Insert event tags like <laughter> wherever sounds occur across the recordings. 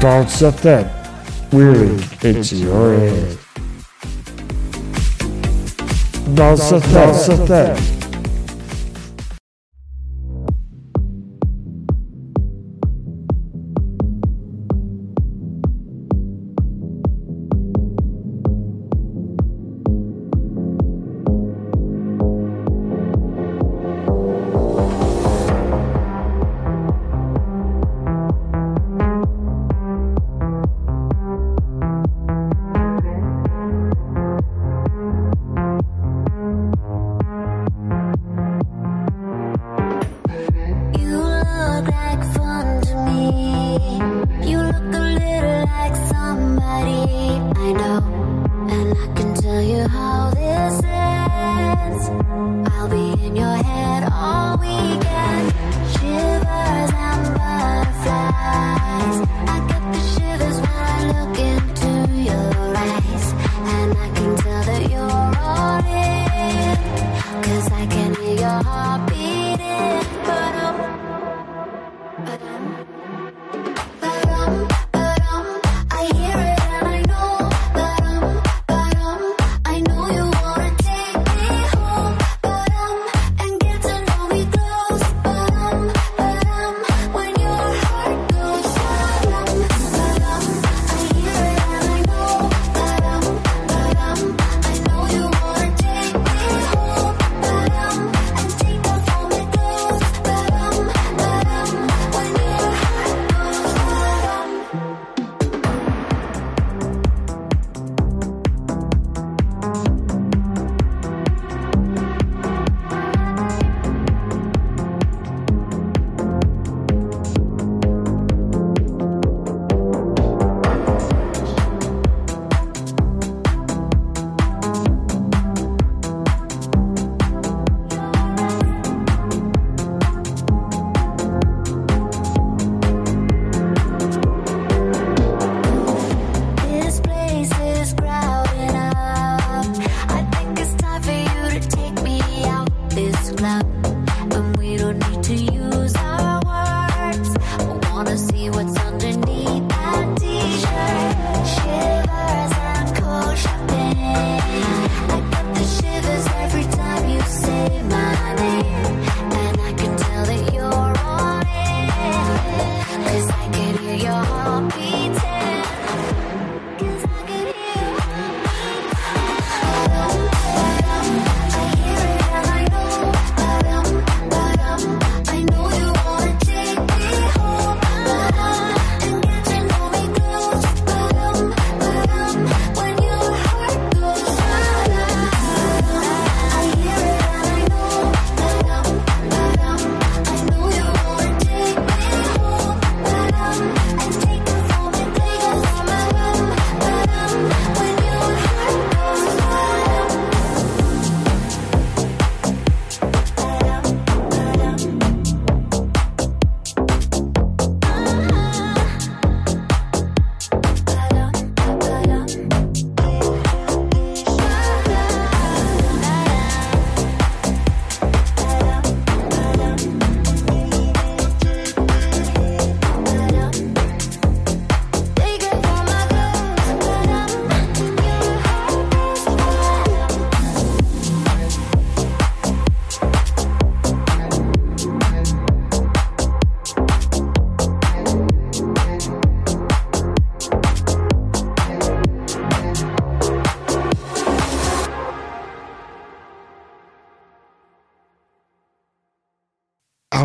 Don't set that wheeling into your head. Don't set that, set that.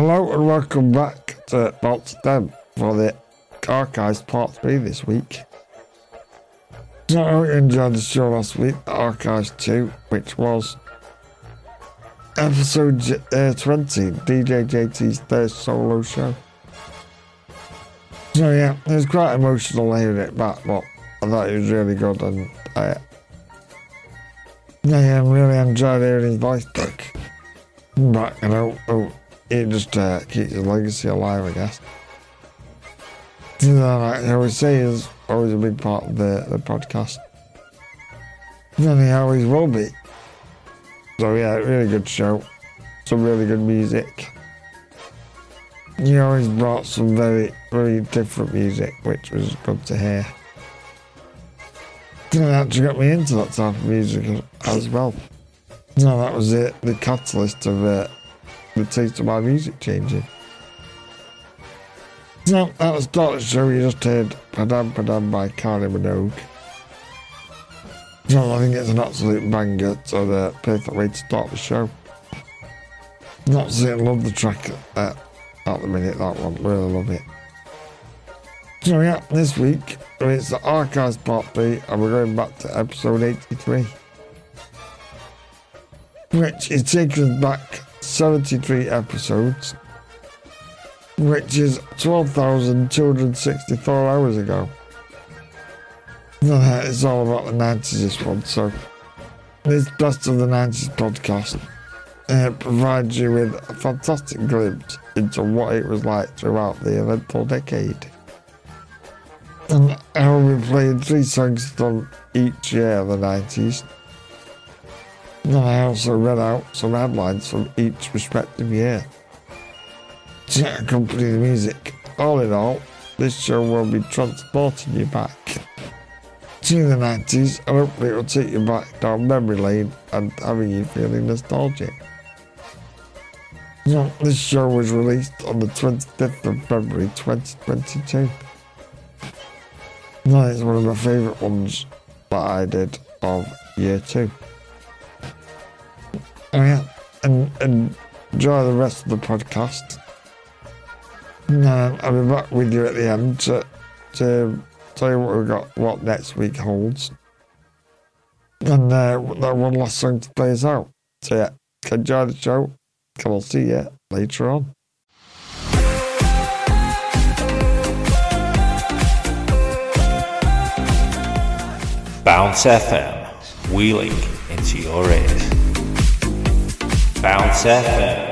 Welcome back to Box 10 for the Archives Part 3 this week. So I enjoyed the show last week, Archives 2, which was episode uh, 20, DJ JT's first solo show. So yeah, it was quite emotional hearing it back, but I thought it was really good and uh, yeah, I really enjoyed hearing his voice back. But, you know, oh, it just uh, keeps his legacy alive, I guess. I always say, is always a big part of the, the podcast. And he always will be. So yeah, really good show. Some really good music. he always brought some very, very different music, which was good to hear. And that actually got me into that type of music as well. No, that was it, the catalyst of uh, the taste of my music changing. So, at the start of the show, you just heard Padam Padam by Kylie Minogue. So, I think it's an absolute banger, so the perfect way to start the show. Absolutely love the track uh, at the minute, that one, really love it. So, yeah, this week, it's the Archives Part B, and we're going back to episode 83 which is taken back 73 episodes, which is 12,264 hours ago. It's all about the 90s, this one, so this Best of the 90s podcast uh, provides you with a fantastic glimpse into what it was like throughout the eventful decade. And I will be playing three songs from each year of the 90s and I also read out some headlines from each respective year to accompany the music. All in all, this show will be transporting you back to the 90s and hopefully it will take you back down memory lane and having you feeling nostalgic. This show was released on the 25th of February 2022. That is one of my favourite ones that I did of year two. Oh yeah, and, and enjoy the rest of the podcast. Uh, I'll be back with you at the end to, to tell you what we've got, what next week holds. And uh, that one last song to play us out. So yeah, enjoy the show. Come on, see you later on. Bounce FM, wheeling into your ears. Bounce FM.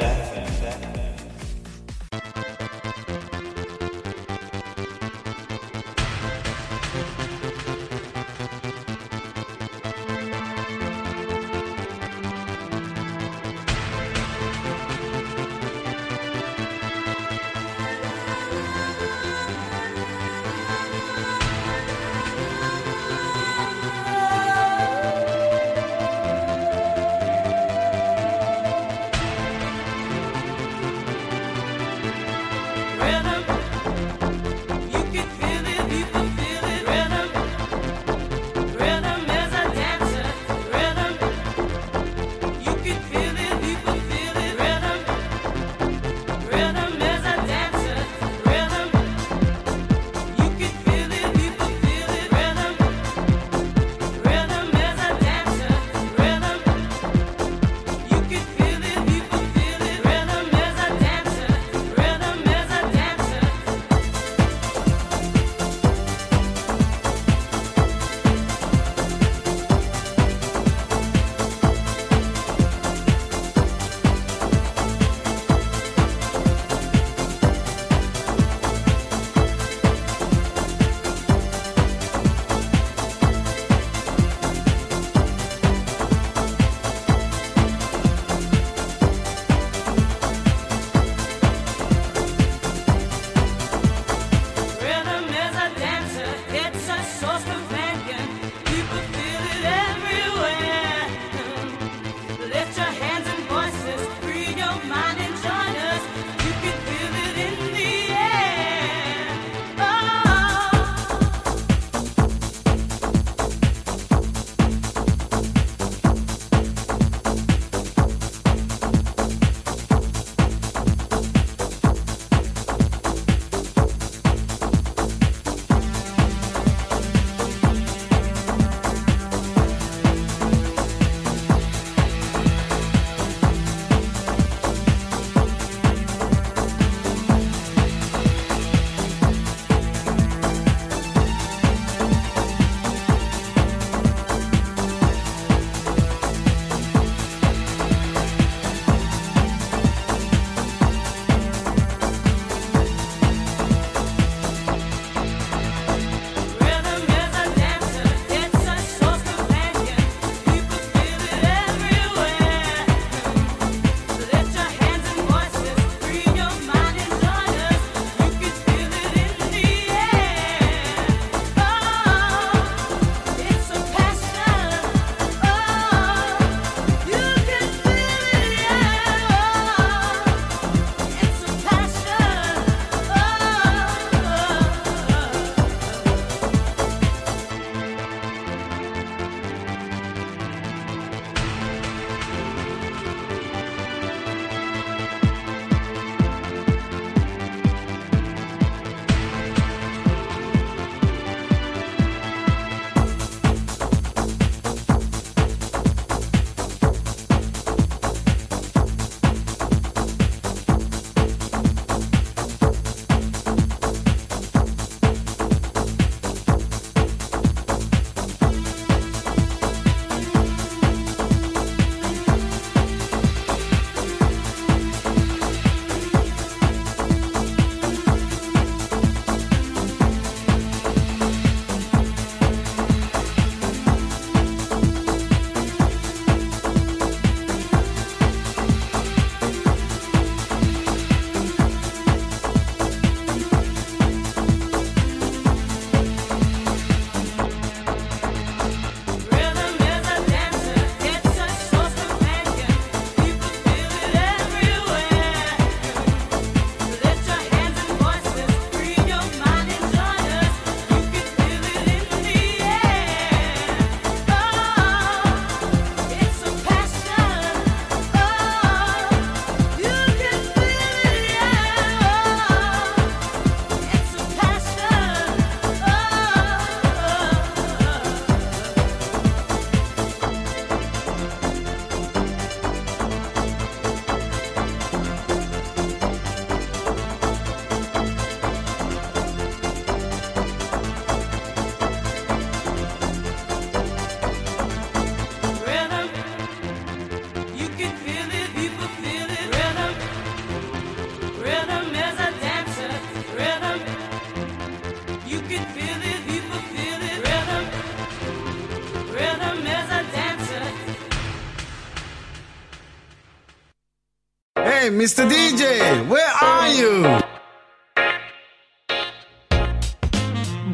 Mr. DJ, where are you?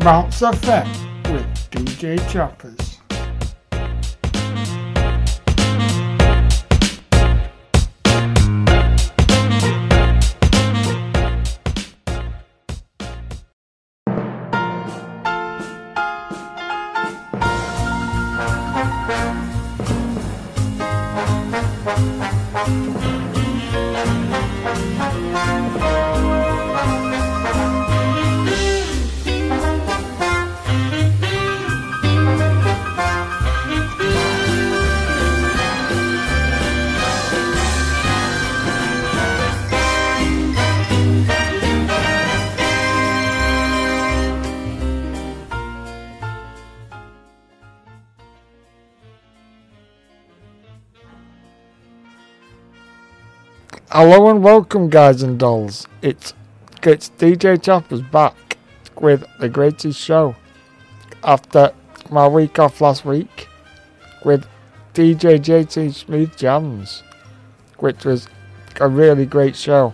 Bounce FM with DJ Chappers. And welcome, guys and dolls. It's it's DJ Chappers back with the greatest show after my week off last week with DJ JT Smooth Jams, which was a really great show.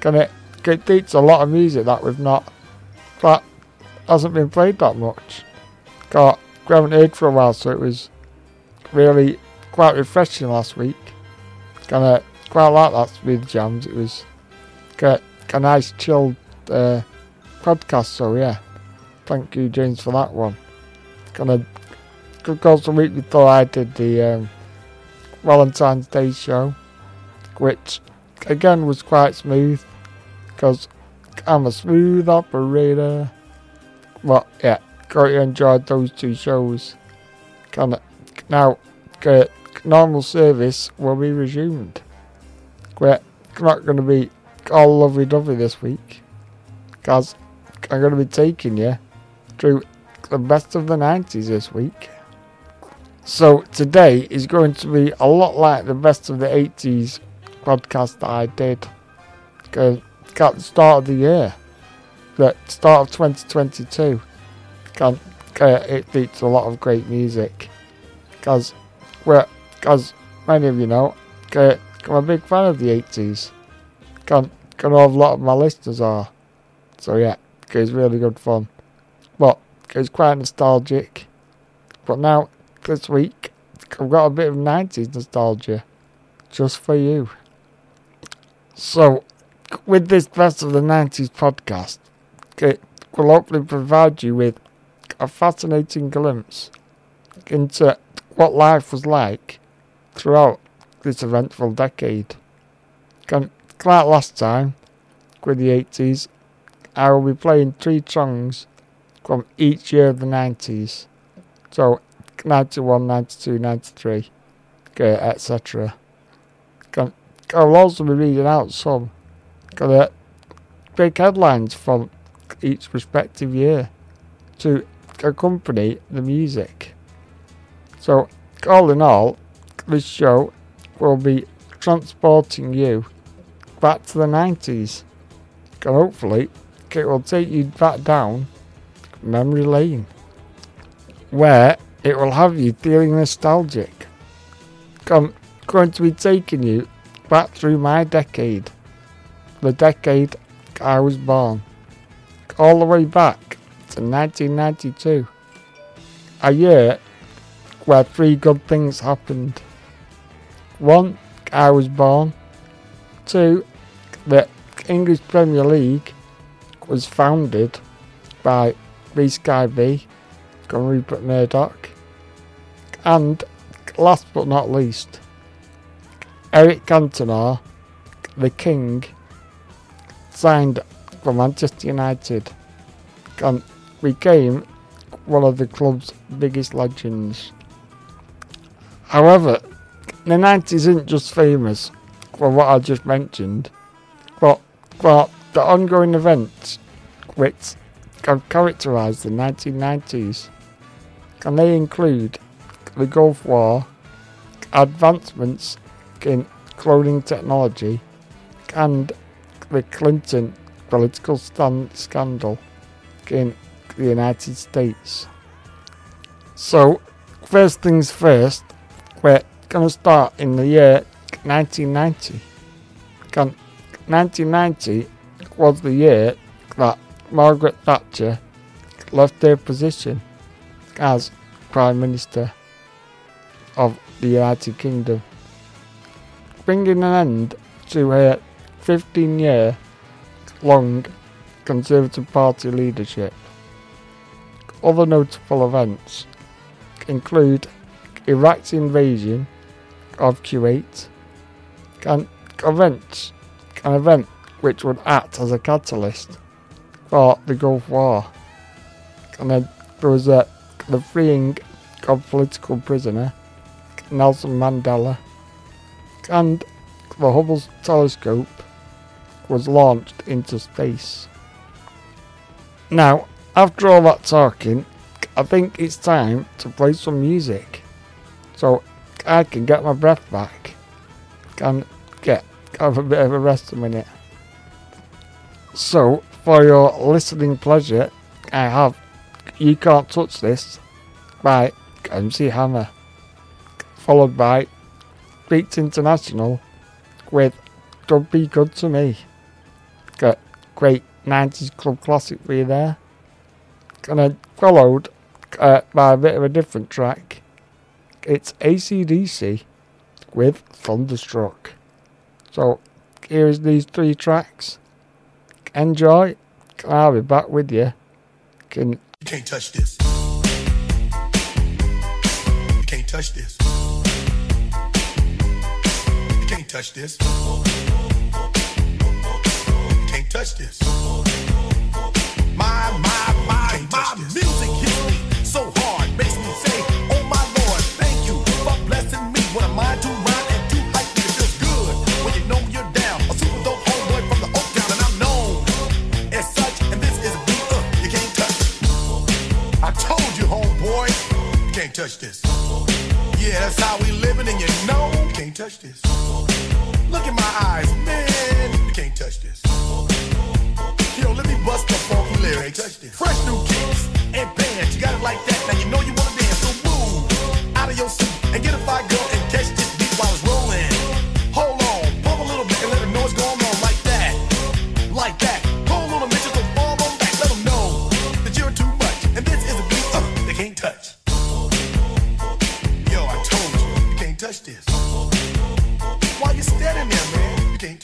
Can it it beats a lot of music that we've not that hasn't been played that much. Got we haven't heard for a while, so it was really quite refreshing last week. Kinda quite like that smooth jams. It was a, a nice chilled uh, podcast. So yeah, thank you James for that one. Of of course the week before I did the um, Valentine's Day show, which again was quite smooth because I'm a smooth operator. But yeah, greatly enjoyed those two shows. Kind of now, uh, normal service will be resumed. We're not going to be all lovey dovey this week because I'm going to be taking you through the best of the 90s this week. So today is going to be a lot like the best of the 80s podcast that I did because at the start of the year, the start of 2022, can, it features a lot of great music because because many of you know, I'm a big fan of the 80s. Can, can a lot of my listeners are. So yeah, it's really good fun. But it's quite nostalgic. But now, this week, I've got a bit of 90s nostalgia. Just for you. So, with this Best of the 90s podcast, it will hopefully provide you with a fascinating glimpse into what life was like throughout this eventful decade. Like last time, with the 80s, I will be playing three songs from each year of the 90s. So, 91, 92, 93, etc. I will also be reading out some uh, big headlines from each respective year to accompany the music. So, all in all, this show will be transporting you back to the 90s. And hopefully, it will take you back down memory lane, where it will have you feeling nostalgic. I'm going to be taking you back through my decade, the decade I was born, all the way back to 1992, a year where three good things happened. One, I was born. Two, the English Premier League was founded by B Sky B, Rupert Murdoch. And last but not least, Eric Cantona, the King, signed for Manchester United and became one of the club's biggest legends. However, the 90s isn't just famous for what I just mentioned, but for the ongoing events which have characterised the 1990s. And they include the Gulf War, advancements in cloning technology, and the Clinton political scandal in the United States. So, first things first, we're to start in the year 1990. 1990 was the year that Margaret Thatcher left her position as Prime Minister of the United Kingdom, bringing an end to her 15 year long Conservative Party leadership. Other notable events include Iraq's invasion of Kuwait and events, an event which would act as a catalyst for the Gulf War. And then there was uh, the freeing of political prisoner Nelson Mandela and the Hubble telescope was launched into space. Now, after all that talking, I think it's time to play some music. So I can get my breath back. Can get have a bit of a rest a minute. So, for your listening pleasure, I have You Can't Touch This by MC Hammer, followed by Beats International with Don't Be Good to Me. Got great 90s club classic for you there. And then followed uh, by a bit of a different track. It's ACDC with Thunderstruck. So here's these three tracks. Enjoy. I'll be back with you. Can You can't touch this. You can't touch this. You can't touch this. You can't touch this. My, my, my, my music touch this. Yeah, that's how we living, and you know you can't touch this. Look in my eyes, man, you can't touch this. Yo, let me bust the funky lyrics. Fresh new kicks and bands, you got it like that. Now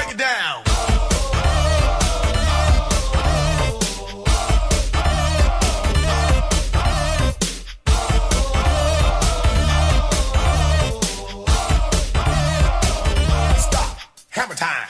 Break it down. Stop. Hammer time.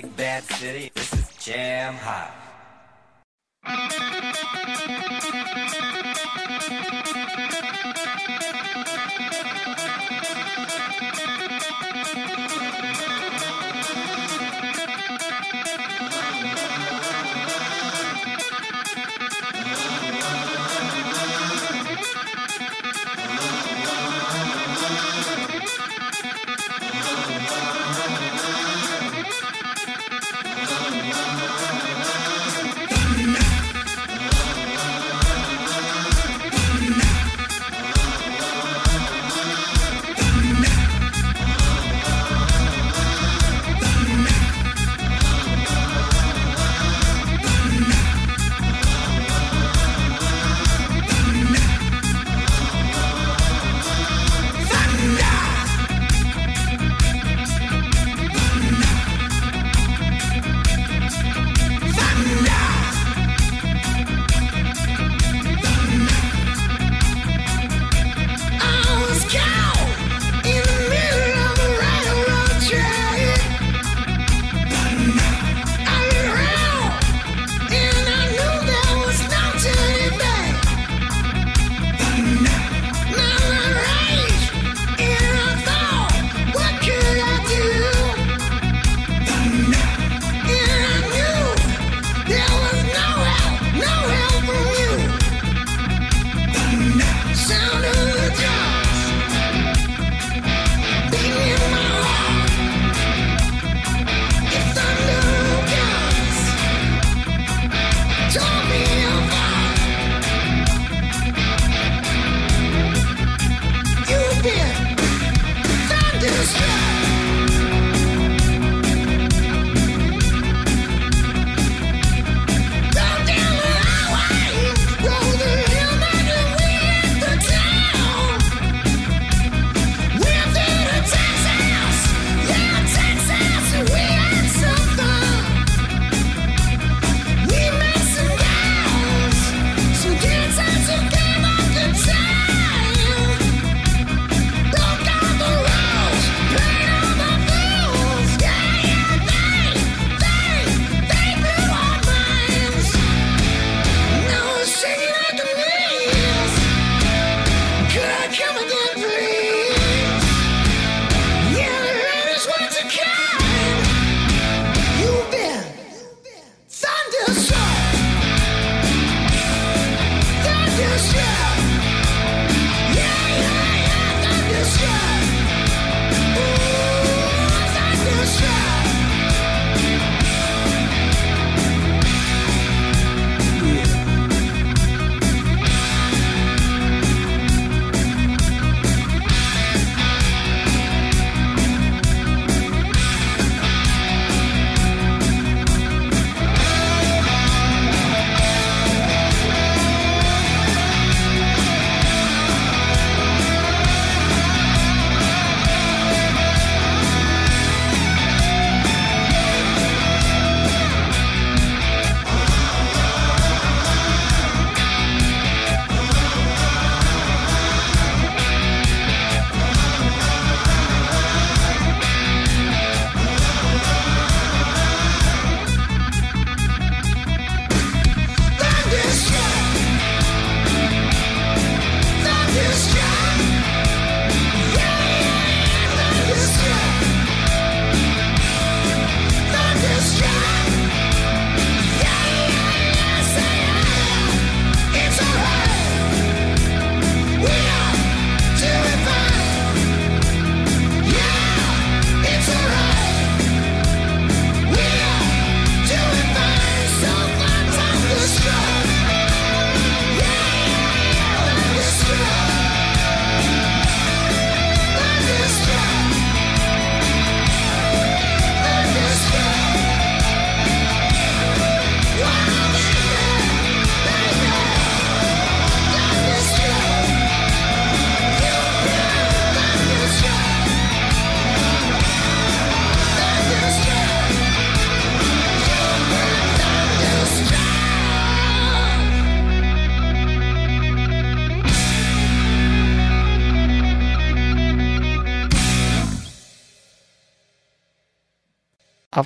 big bad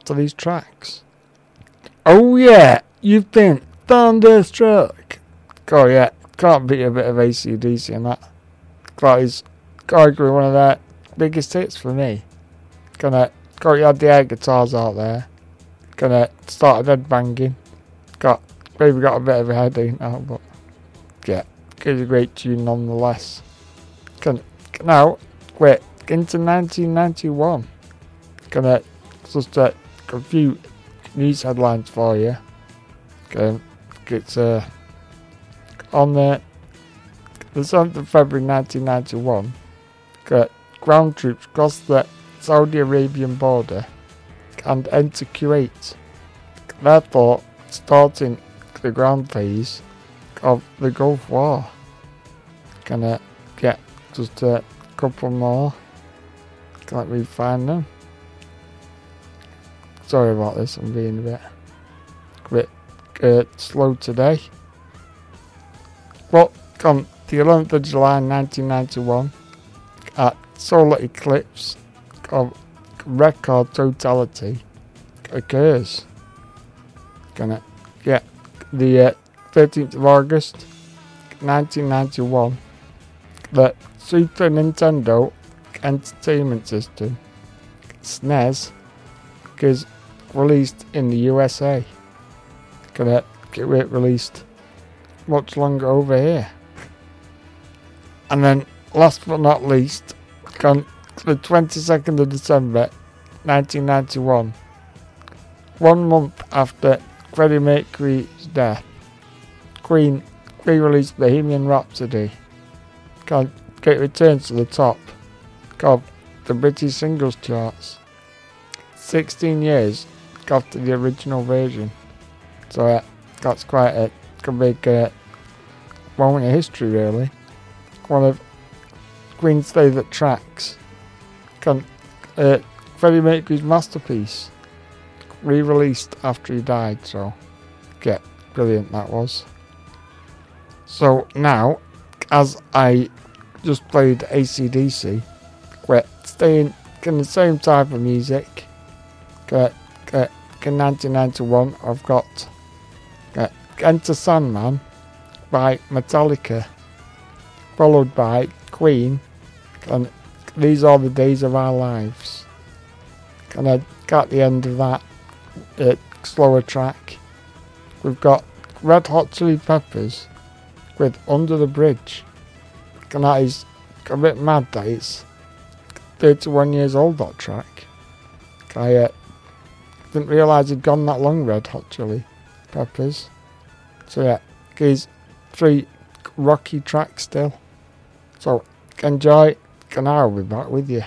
after these tracks. Oh yeah, you've been thunderstruck. Oh yeah, can't beat a bit of ACDC in that. That is arguably one of their biggest hits for me. Gonna got you had the air guitars out there. Gonna started head banging. Got maybe got a bit of a headache now, but yeah, it's a great tune nonetheless. Can now we're into 1991. Gonna just uh, a few news headlines for you. Okay, it's uh, on the the 7th of February 1991. Got ground troops crossed the Saudi Arabian border and enter Kuwait, therefore starting the ground phase of the Gulf War. Gonna get just a couple more. Let me find them. Sorry about this, I'm being a bit, a bit uh, slow today. Well, on the 11th of July 1991, at solar eclipse of record totality occurs. Gonna get the uh, 13th of August 1991, the Super Nintendo Entertainment System SNES is released in the USA. Gonna get it released much longer over here. And then, last but not least, on the 22nd of December 1991, one month after Freddie Mercury's death, Queen re released Bohemian Rhapsody. It returns to the top of the British singles charts. 16 years after the original version. So uh, that's quite a, a big uh, moment in history, really. One of Queen's favourite tracks. Can, uh, Freddie Mercury's masterpiece. Re released after he died, so yeah, brilliant that was. So now, as I just played ACDC, we're staying in the same type of music. Uh, in 1991, I've got uh, Enter Sandman by Metallica, followed by Queen, and These Are the Days of Our Lives. And I got the end of that uh, slower track. We've got Red Hot Chili Peppers with Under the Bridge. And that is a bit mad that it's 31 years old, that track. I uh, didn't realise it'd gone that long, Red Hot Chili Peppers. So yeah, these three rocky tracks still. So enjoy, and I'll be back with you.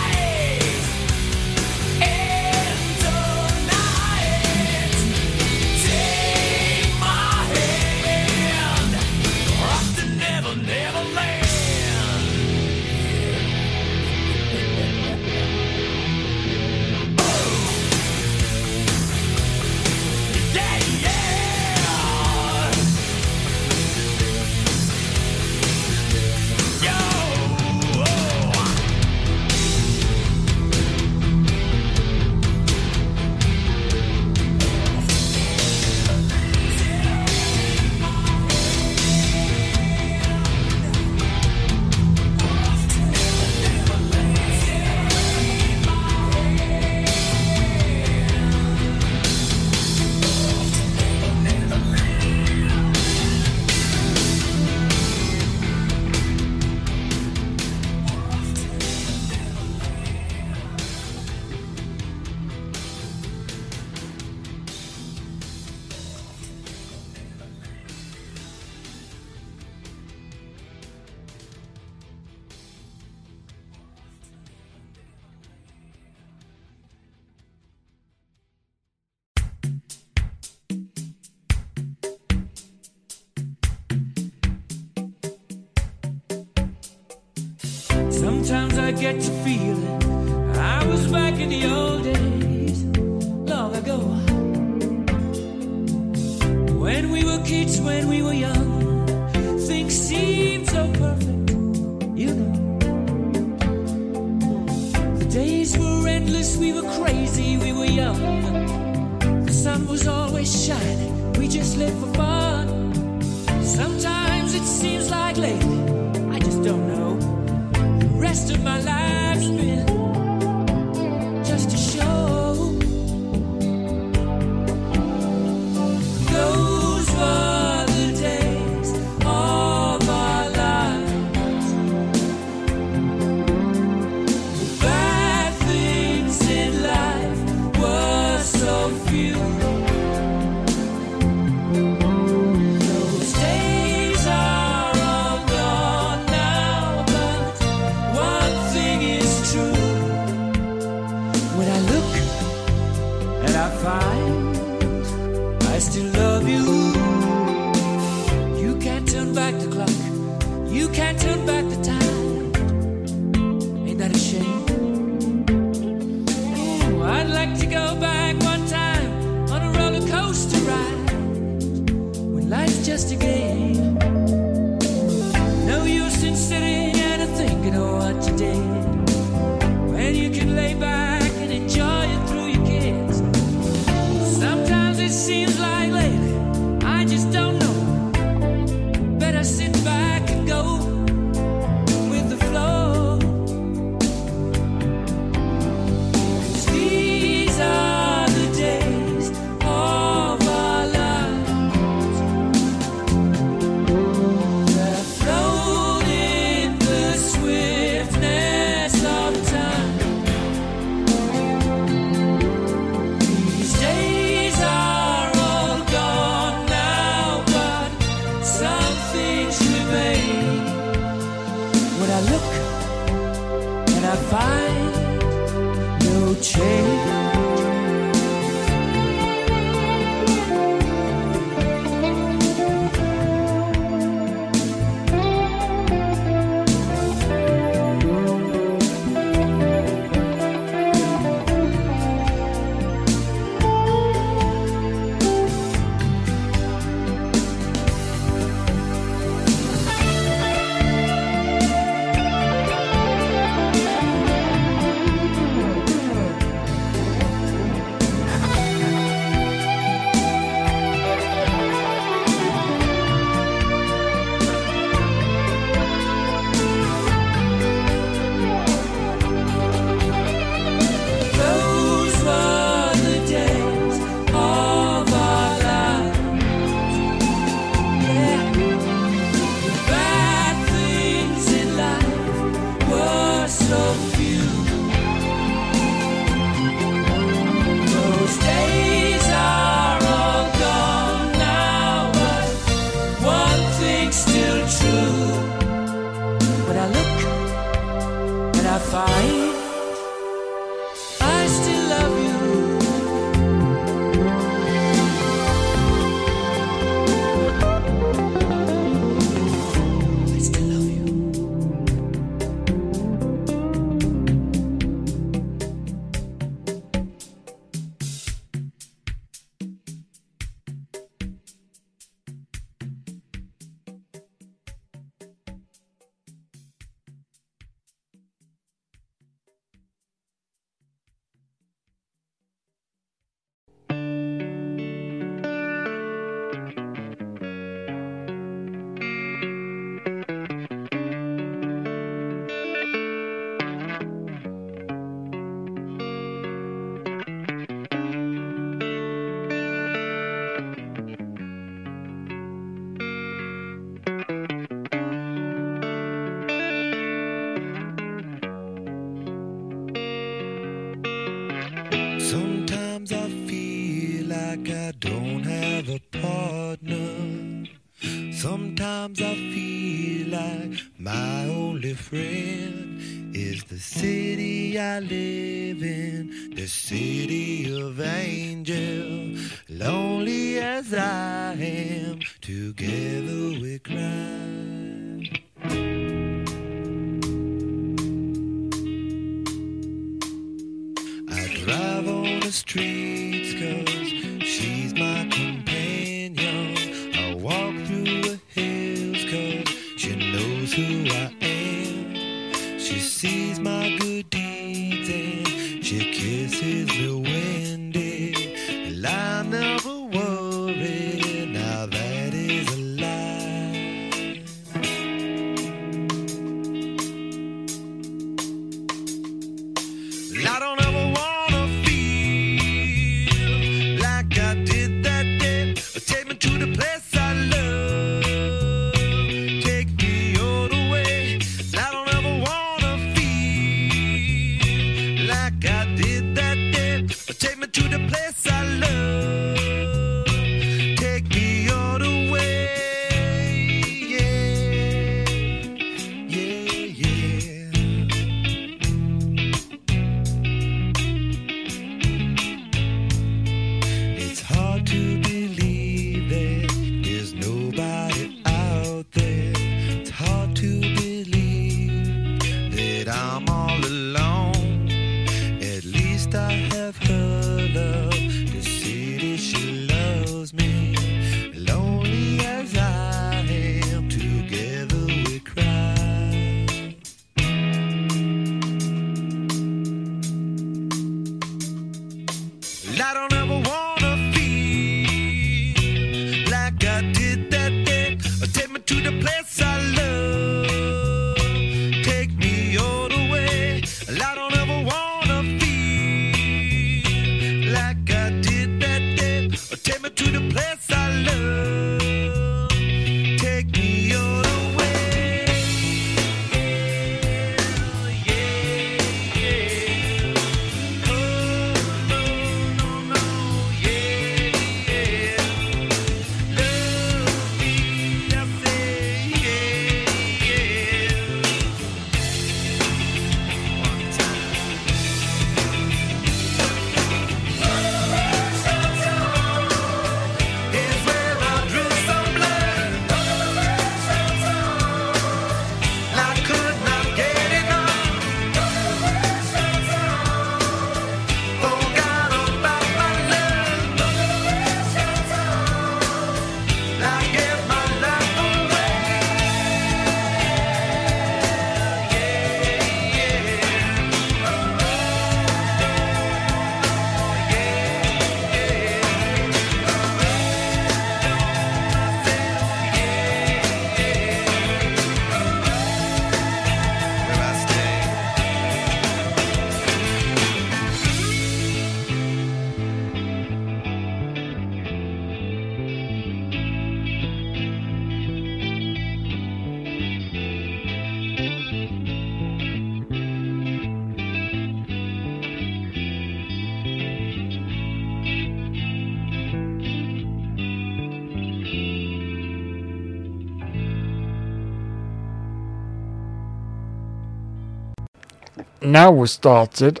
Now we started.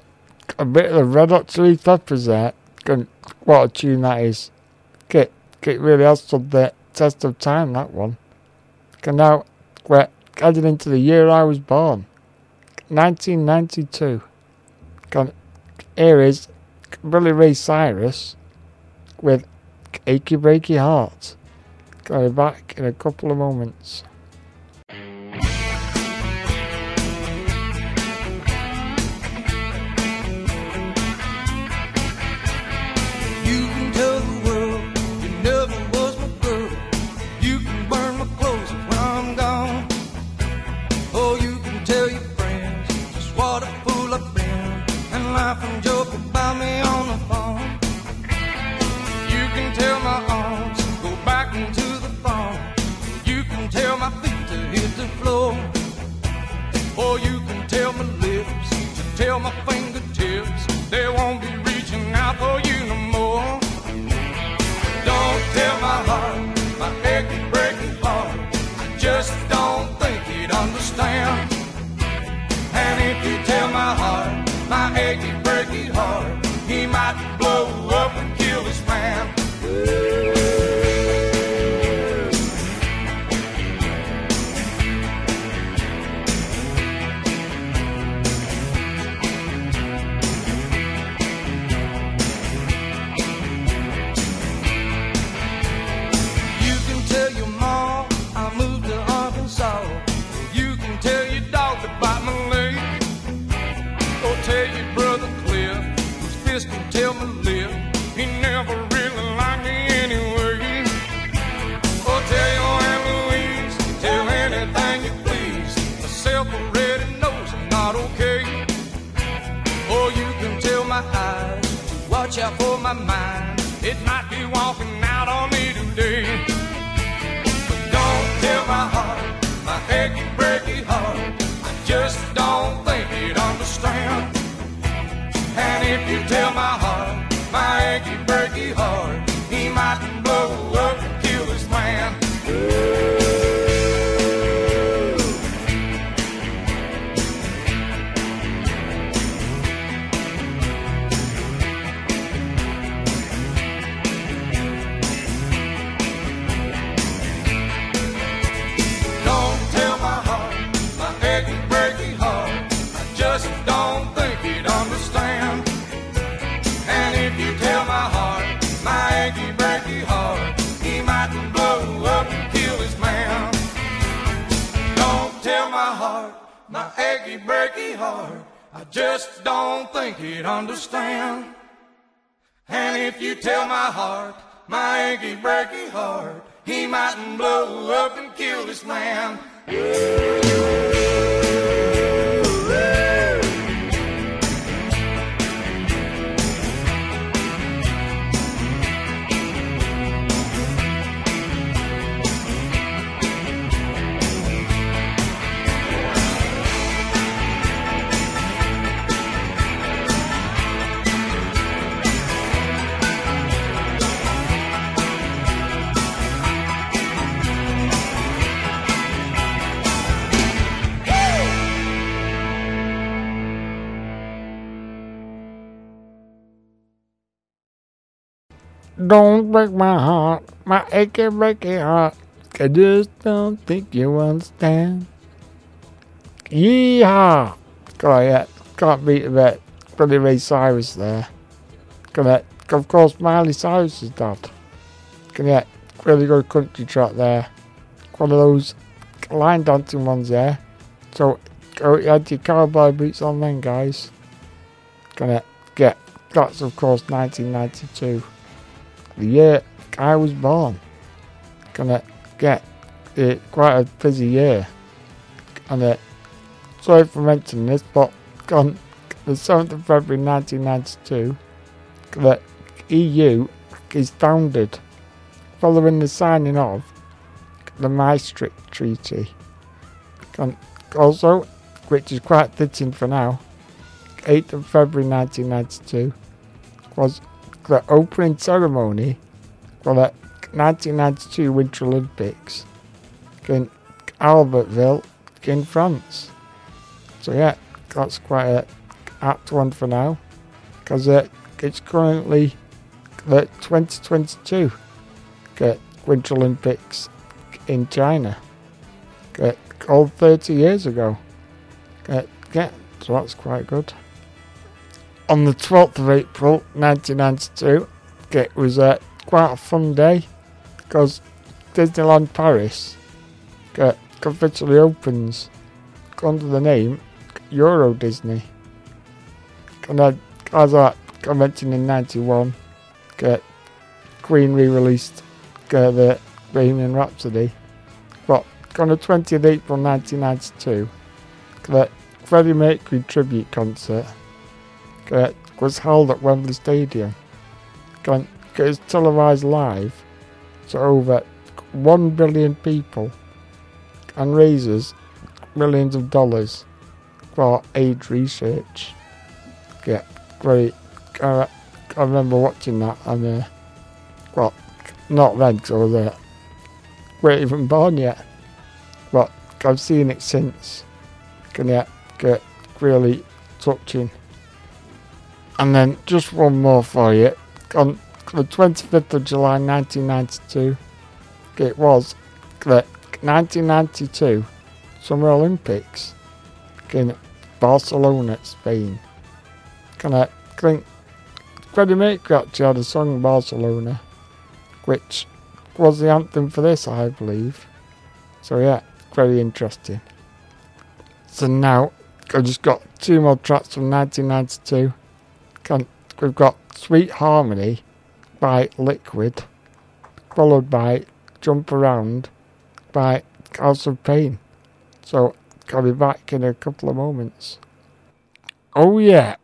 A bit of the Red Hot Chili Peppers there. What a tune that is. It, it really has stood the test of time, that one. And now we're heading into the year I was born. 1992. And here is Billy Ray Cyrus with Achy Breaky Heart. Going back in a couple of moments. eu me just don't think he'd understand. And if you tell my heart, my achy breaky heart, he mightn't blow up and kill this man. Don't break my heart, my achy breaky heart. I just don't think you understand. Yeehaw! God, yeah, can't beat that. Billy Ray Cyrus there. Got it. Of course, Miley Cyrus is dad. Got it. Really good country track there. One of those line dancing ones there. So, go, had your cowboy boots on then, guys. Gonna Get. That's, of course, 1992 the year I was born. Gonna get it quite a busy year. And uh, sorry for mentioning this, but on the 7th of February 1992, the EU is founded following the signing of the Maastricht Treaty. And also, which is quite fitting for now, 8th of February 1992 was the opening ceremony for the 1992 Winter Olympics in Albertville in France. So yeah, that's quite a apt one for now because uh, it's currently the 2022 uh, Winter Olympics in China. Uh, all 30 years ago. Uh, yeah, so that's quite good on the 12th of April 1992. It was uh, quite a fun day because Disneyland Paris uh, officially opens under the name Euro Disney. And uh, as I mentioned in 91, uh, Queen re released uh, the Bohemian Rhapsody. But on the 20th of April 1992, the Freddie Mercury tribute concert uh, was held at Wembley Stadium. It was televised live to over 1 billion people and raises millions of dollars for AIDS research. Yeah, great. I, I remember watching that and, uh, well, not then because I was uh, even born yet, but I've seen it since. Can yeah, get really touching. And then just one more for you. On the 25th of July 1992, it was the 1992 Summer Olympics in Barcelona, Spain. Can I think Freddie Mercury actually had a song Barcelona, which was the anthem for this, I believe. So yeah, very interesting. So now I've just got two more tracks from 1992. We've got Sweet Harmony by Liquid, followed by Jump Around by House of Pain. So I'll be back in a couple of moments. Oh yeah.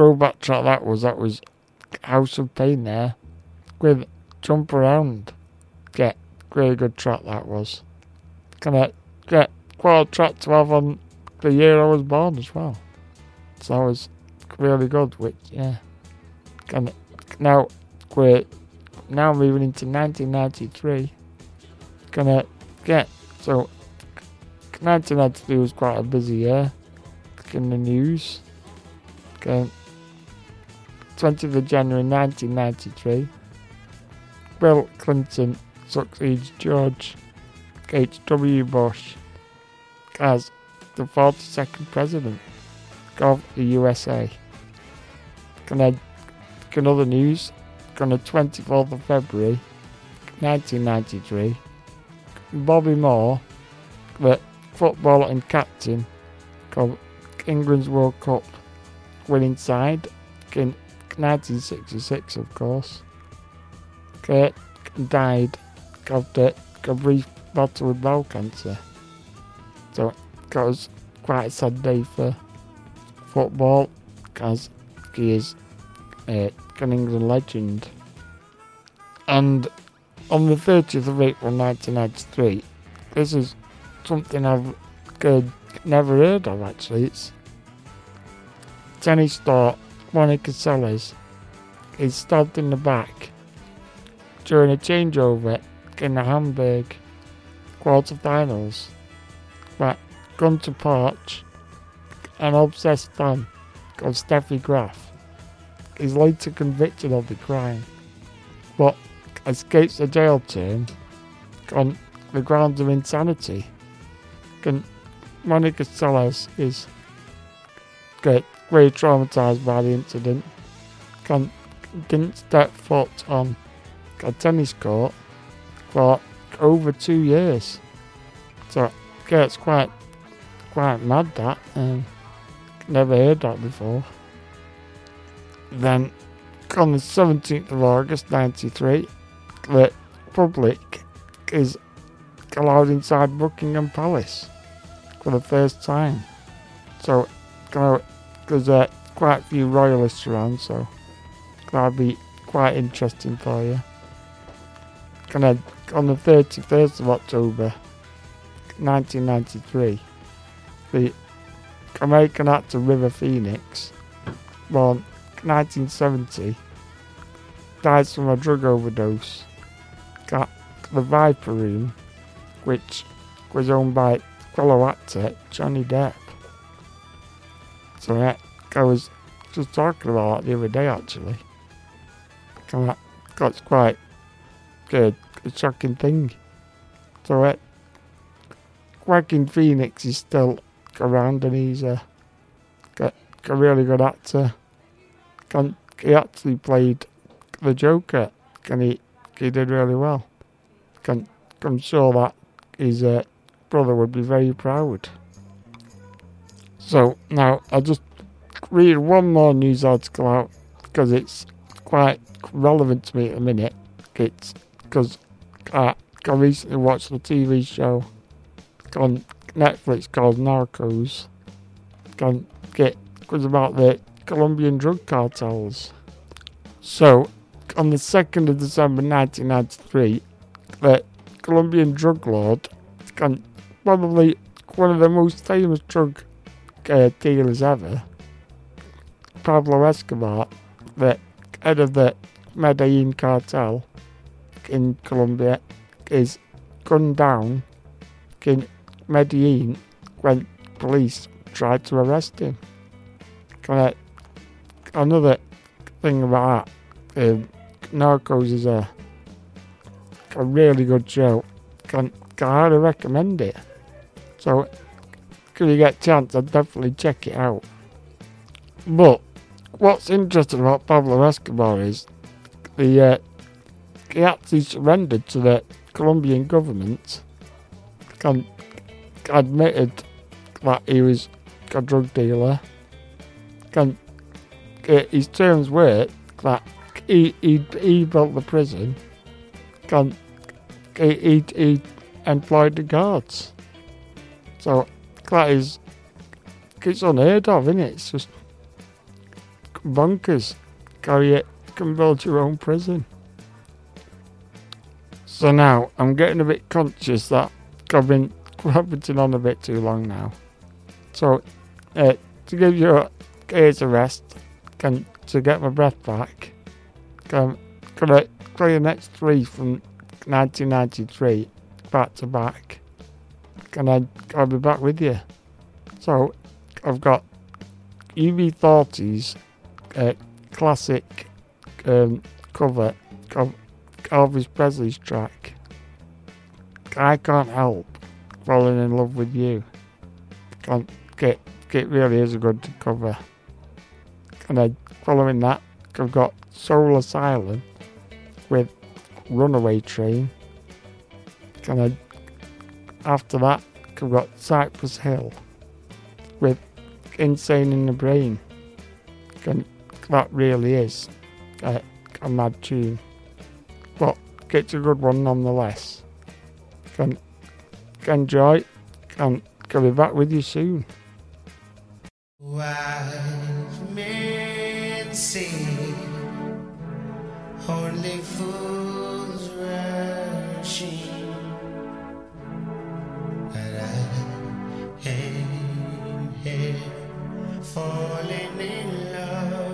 Throwback track that was. That was House of Pain there with Jump Around. Get really good track that was. Kind of get quite a track to have on the year I was born as well. So that was really good. Which yeah, kind of now we're now moving into 1993. Gonna get so 1993 was quite a busy year in the news. Okay. 20th of January 1993, Bill Clinton succeeds George H.W. Bush as the 42nd president of the USA. Can I, can other news? On the 24th of February 1993, Bobby Moore, the footballer and captain of England's World Cup winning side 1966, of course. Kurt died after a brief battle with bowel cancer. So it was quite a sad day for football because he is uh, an England legend. And on the 30th of April 1993, this is something I've never heard of actually. It's tennis star Monica Seles is stabbed in the back during a changeover in the Hamburg quarterfinals by Gunter Porch, an obsessed fan of Steffi Graf, is later convicted of the crime, but escapes a jail term on the grounds of insanity. Monica Seles is very traumatized by the incident. Can, didn't step foot on a tennis court for over two years. So yeah, it's quite quite mad that. Um, never heard that before. Then on the 17th of August 93, the public is allowed inside Buckingham Palace for the first time. So, gonna there's uh, quite a few royalists around, so that'll be quite interesting for you. On the 31st of October 1993, the American actor River Phoenix, born 1970, dies from a drug overdose. Got the Viper Room, which was owned by fellow actor Johnny Depp. Yeah, I was just talking about the other day actually. That, that's quite good, a shocking thing. So it, Joaquin Phoenix is still around and he's a, a, a really good actor. He actually played the Joker and he, he did really well. I'm sure that his uh, brother would be very proud. So now I'll just read one more news article out because it's quite relevant to me at the minute. It's because I, uh, I recently watched a TV show on Netflix called Narcos. Can get was about the Colombian drug cartels. So on the second of December 1993, the Colombian drug lord, probably one of the most famous drug uh, dealers ever, Pablo Escobar, the head of the Medellin cartel in Colombia, is gunned down in Medellin when police tried to arrest him. Kinda, another thing about that, um, Narcos is a, a really good show. Can, can highly recommend it. So, you get a chance, I'd definitely check it out. But what's interesting about Pablo Escobar is the uh, he actually surrendered to the Colombian government and admitted that he was a drug dealer. And uh, his terms were that he, he, he built the prison and he, he, he employed the guards. So that is it's unheard of, isn't it? It's just bonkers. Carry it, can build your own prison. So now I'm getting a bit conscious that I've been <laughs> rabbiting on a bit too long now. So uh, to give your ears a rest, can to get my breath back, I'm gonna play the next three from 1993 back to back. And I, I'll be back with you. So I've got UB40's uh, classic um, cover of Elvis Presley's track. I can't help falling in love with you. Get it really is a good cover. And then following that, I've got Soul Asylum with Runaway Train. And then after that, Cypress Hill with Insane in the Brain. And that really is uh, a mad tune. But it's a good one nonetheless. Can enjoy and I'll be back with you soon. Men only fools rush Am here falling in love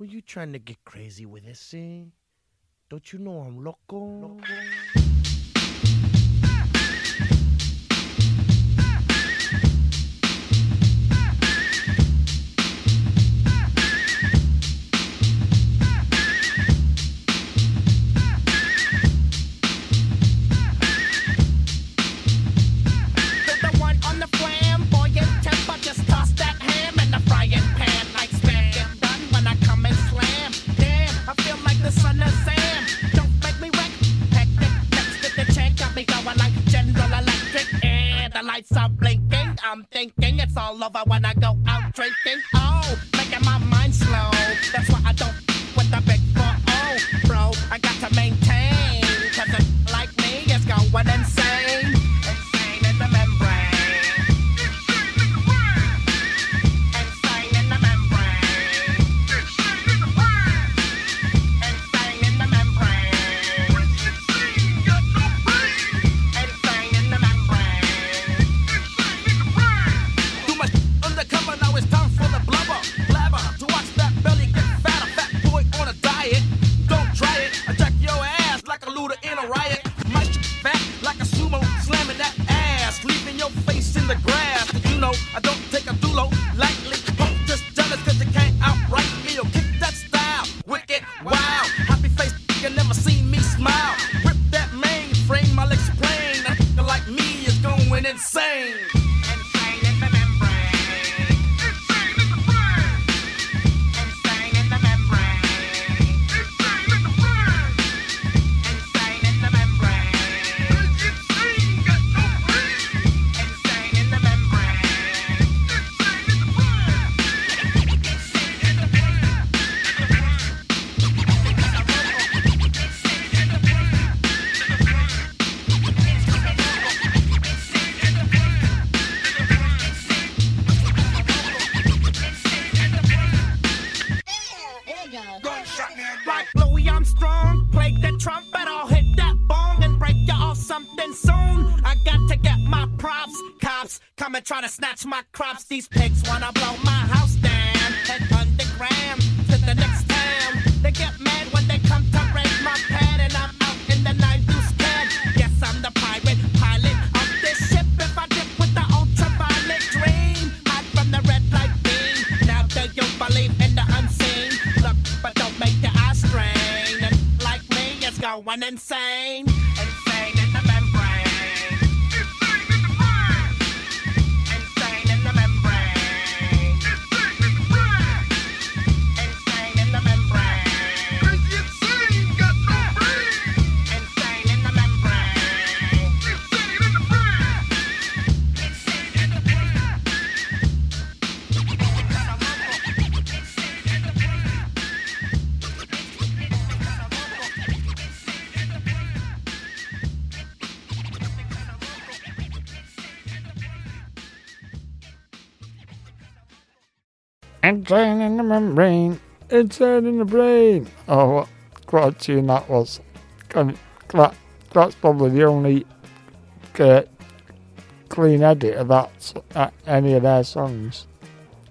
Were you trying to get crazy with this, eh? Don't you know I'm loco? loco? Insane in the membrane. It's Insane in the brain. Oh, what, what a tune that was. That, that's probably the only uh, clean edit of that, uh, any of their songs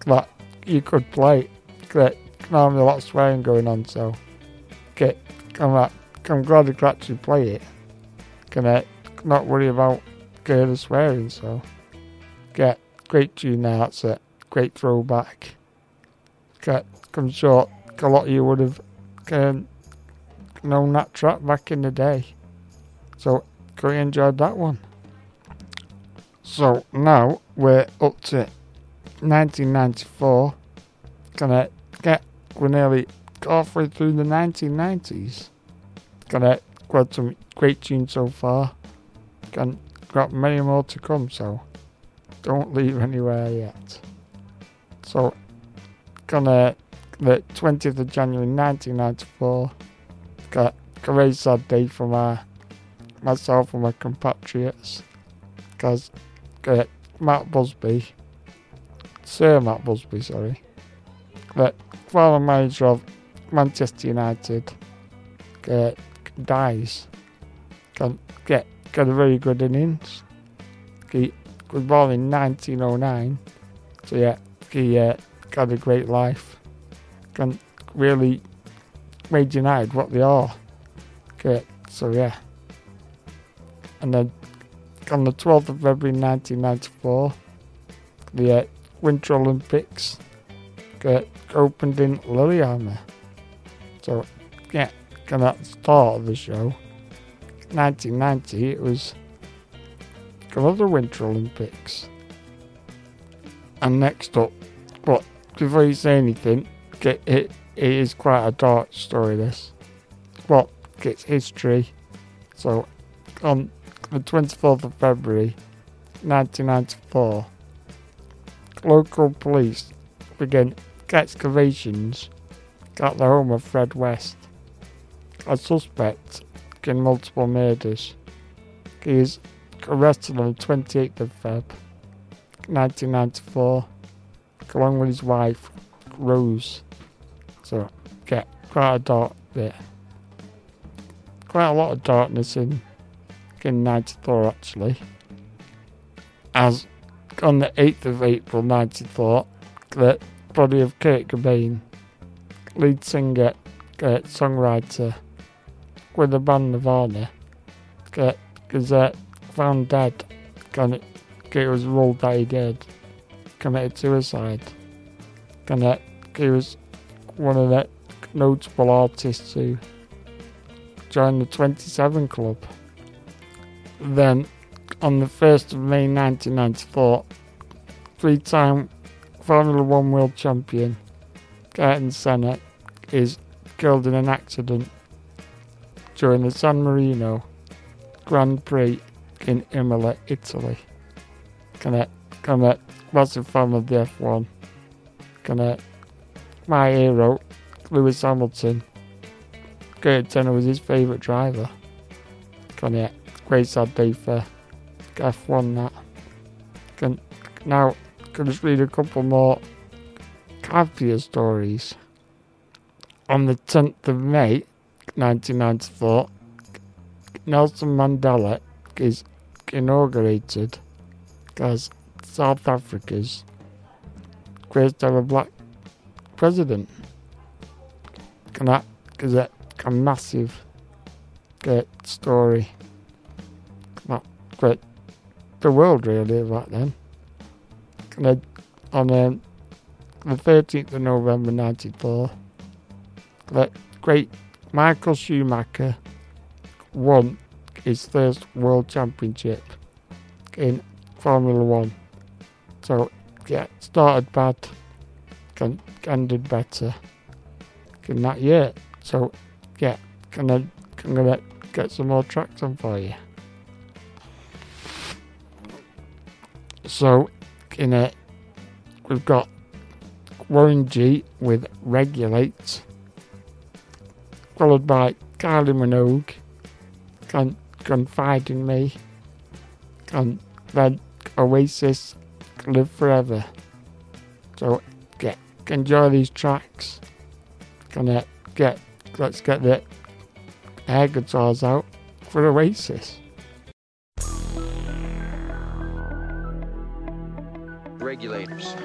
that you could play. Great. Normally a lot of swearing going on, so get I'm, like, I'm glad I could actually play it. Can I not worry about uh, the swearing, so get great tune now, that's it. Great throwback. Get, I'm sure a lot of you would have um, known that track back in the day. So, great enjoyed that one. So, now we're up to 1994. Gonna get, we're nearly halfway through the 1990s. Gonna got some great tunes so far. Can, got many more to come, so don't leave anywhere yet. So, gonna the 20th of January 1994. Got a very sad day for my myself and my compatriots because uh, Matt Busby, Sir Matt Busby, sorry, the former manager of Manchester United, uh, dies. Can get got a very good innings. He was born in 1909, so yeah, he uh, got a great life. and really made United what they are. Okay, so yeah. And then on the 12th of February 1994, the uh, Winter Olympics opened in Lillehammer. So, yeah, and at the start of the show, 1990, it was another Winter Olympics. And next up, but before you say anything, it, it, it is quite a dark story, this. But it's history. So, on the 24th of February 1994, local police began excavations at the home of Fred West, a suspect in multiple murders. He is arrested on the 28th of Feb 1994, along with his wife, Rose. So, yeah, quite a dark bit. Quite a lot of darkness in, in 94 actually. As on the 8th of April 94, the body of Kurt Cobain, lead singer, uh, songwriter with the band Nirvana, get because uh, found dead. Kind of, it was ruled that he did committed suicide. Of, he was one of the notable artists who joined the 27 Club. Then, on the 1st of May 1994, three-time Formula One world champion Ayrton Senna is killed in an accident during the San Marino Grand Prix in Imola, Italy. Kinda, kinda, massive fan of the F1. Kinda, my hero, Lewis Hamilton. Kurt Senna was his favourite driver. Kinda, great sad day for F1 that. Can, now, can just read a couple more happier stories. On the 10th of May, 1994, Nelson Mandela is inaugurated as South Africa's first ever black president. That is a, a massive great story. Not great the world really back then. Then on um, the 13th of November 94, the great Michael Schumacher won his first world championship in Formula One. So, yeah, started bad, can, ended better in that year. So, yeah, can I, I'm gonna get some more tracks on for you. So, in it, we've got Warren G with Regulate, followed by Kylie Minogue, Con- Confide in Me, and then Oasis, Live Forever. So, get enjoy these tracks. Gonna get, let's get the air guitars out for Oasis. Regulators.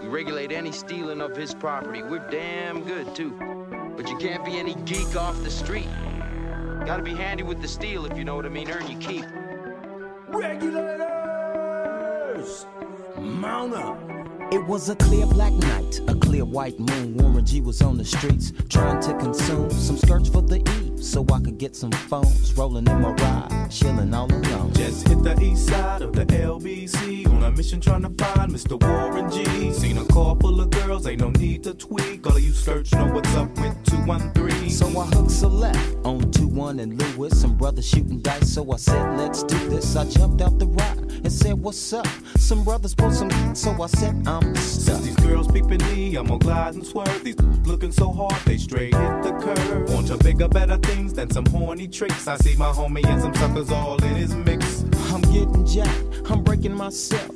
We regulate any stealing of his property. We're damn good, too. But you can't be any geek off the street. Gotta be handy with the steel, if you know what I mean. Earn your keep. Regulators! Mount up! It was a clear black night, a clear white moon. Warren G was on the streets trying to consume some skirts for the E so I could get some phones. Rolling in my ride, chilling all alone. Just hit the east side of the LBC on a mission trying to find Mr. Warren G. Seen a car full of girls, ain't no need to tweak. All of you search know what's up with 213. So I hooked select on 2 1 and Lewis. Some brothers shooting dice, so I said, let's do this. I jumped out the ride and said, what's up? Some brothers pulled some, meat. so I said, I'm stuck. Since these girls peeping me, I'm gonna glide and swerve. These <laughs> looking so hard, they straight hit the curve. Want to bigger, better things than some horny tricks. I see my homie and some suckers all in his mix. I'm getting jacked, I'm breaking myself.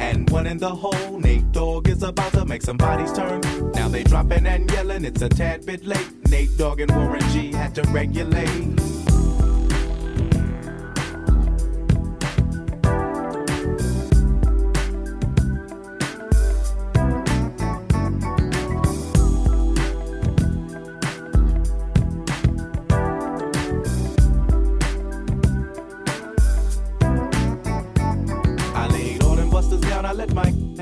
and one in the hole. Nate Dogg is about to make some bodies turn. Now they dropping and yelling, it's a tad bit late. Nate Dogg and Warren G had to regulate.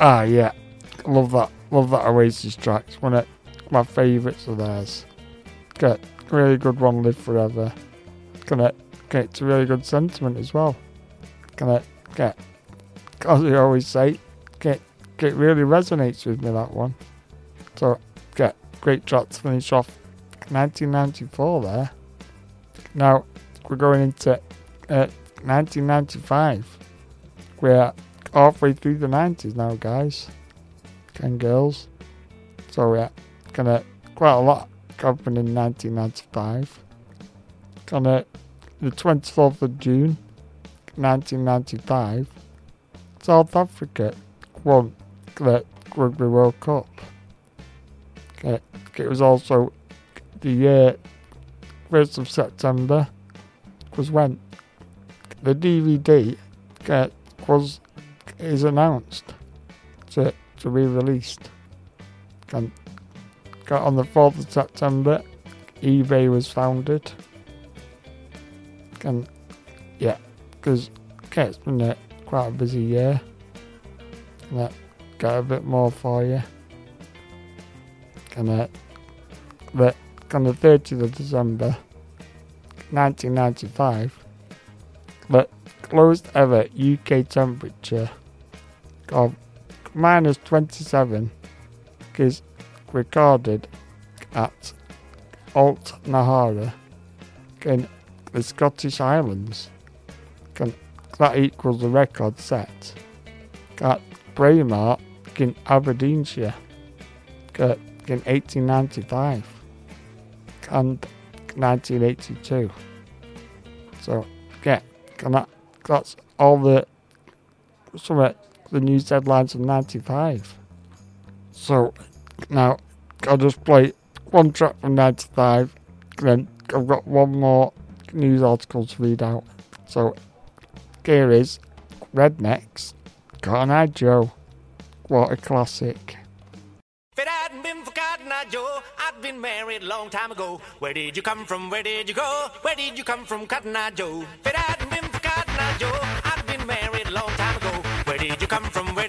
Ah, yeah. Love that. Love that Oasis tracks. One of my favourites of theirs. Get really good one, Live Forever. Gonna get it's a really good sentiment as well. Gonna get, as we always say, get get really resonates with me that one. So get great track to finish off 1994 there. Now we're going into uh, 1995. We're halfway through the 90s now, guys and girls. So yeah, gonna quite a lot happened in 1995. Gonna the 24th of June, 1995, South Africa won the Rugby World Cup. Okay, it was also the year 1st of September was when the DVD uh, was is announced to to be released. And got on the 4th of September, eBay was founded. And yeah, because okay, it's been a, quite a busy year. And I got a bit more for you. And uh, the, on the 30th of December, 1995, the lowest ever UK temperature of minus 27 is recorded at Alt Nahara in the Scottish Islands. Can, that equals the record set at Braemar in Aberdeenshire in 1895 and 1982. So, yeah, that, that's all the the news headlines of 95. So, now I'll just play one track from 95, then I've got one more news article to read out. So, here is Rednex, Cotton Eye Joe. What a classic. If it hadn't been for Cotton Eye Joe, I'd been married a long time ago. Where did you come from? Where did you go? Where did you come from, Cotton Eye Joe? If it hadn't been for Cotton Eye Joe, I'd been married a long time come from? Where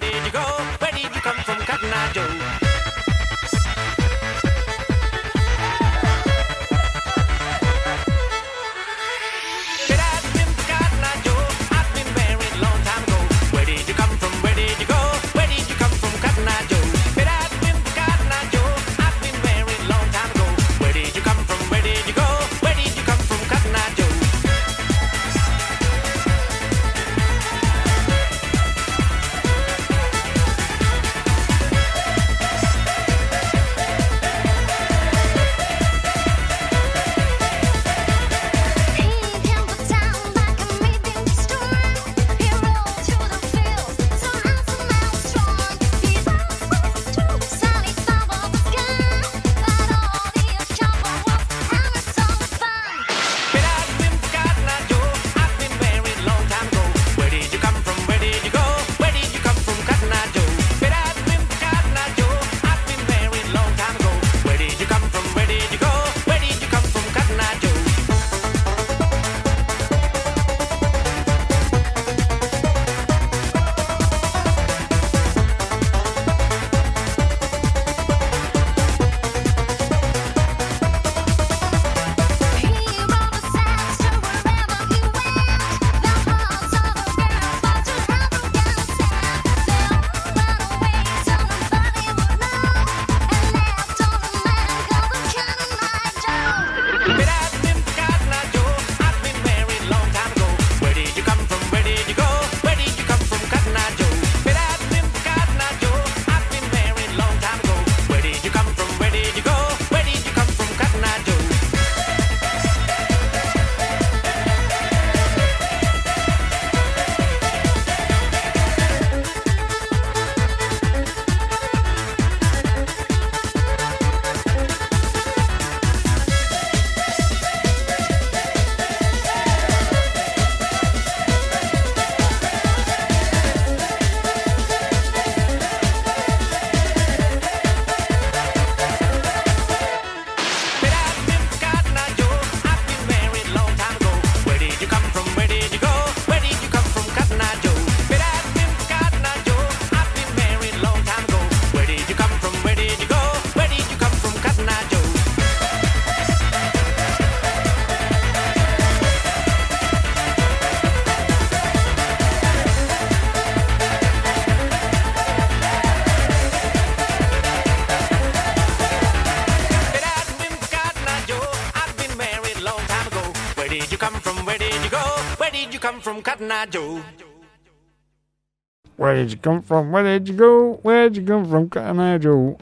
Where did you come from? Where did you go? Where did you come from? Cotton Eye Joe.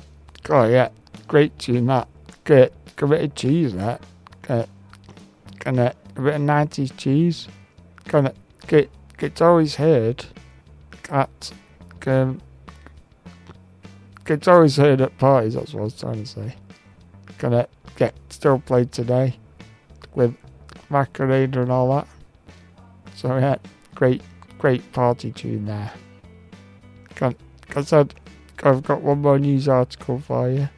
Oh, yeah. Great tune, that. Great. A bit of cheese, that. Got, kind of a bit of 90s cheese. Kind of get, gets always heard at, um, gets always heard at parties, that's what I was trying to say. Of get still played today with Macarena and all that. So, yeah, great, great party tune there. Can, I've got one more news article for you.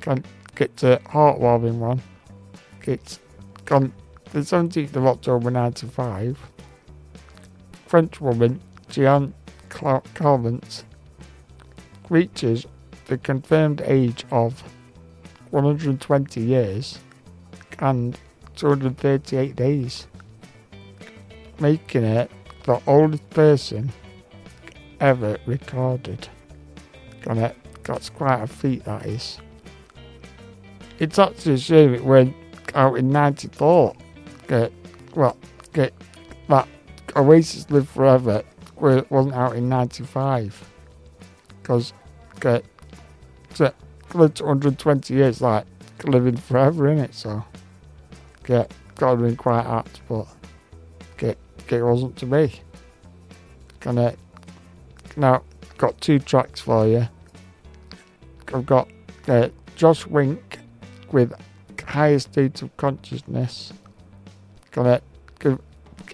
Can get to heartwarming one. It's gone the 17th of October 95. French woman Jeanne Cla- Calment reaches the confirmed age of 120 years and 238 days, making it the oldest person ever recorded. It? That's quite a feat, that is. It's actually a shame it went out in 94. Get, well, get that Oasis Live Forever wasn't out in 95. Because, get, to live to 120 years, like, living forever, in it, So, get, got to be quite apt, but, it wasn't to be. Gonna, now, got two tracks for you. I've got uh, Josh Wink with Higher State of Consciousness. Gonna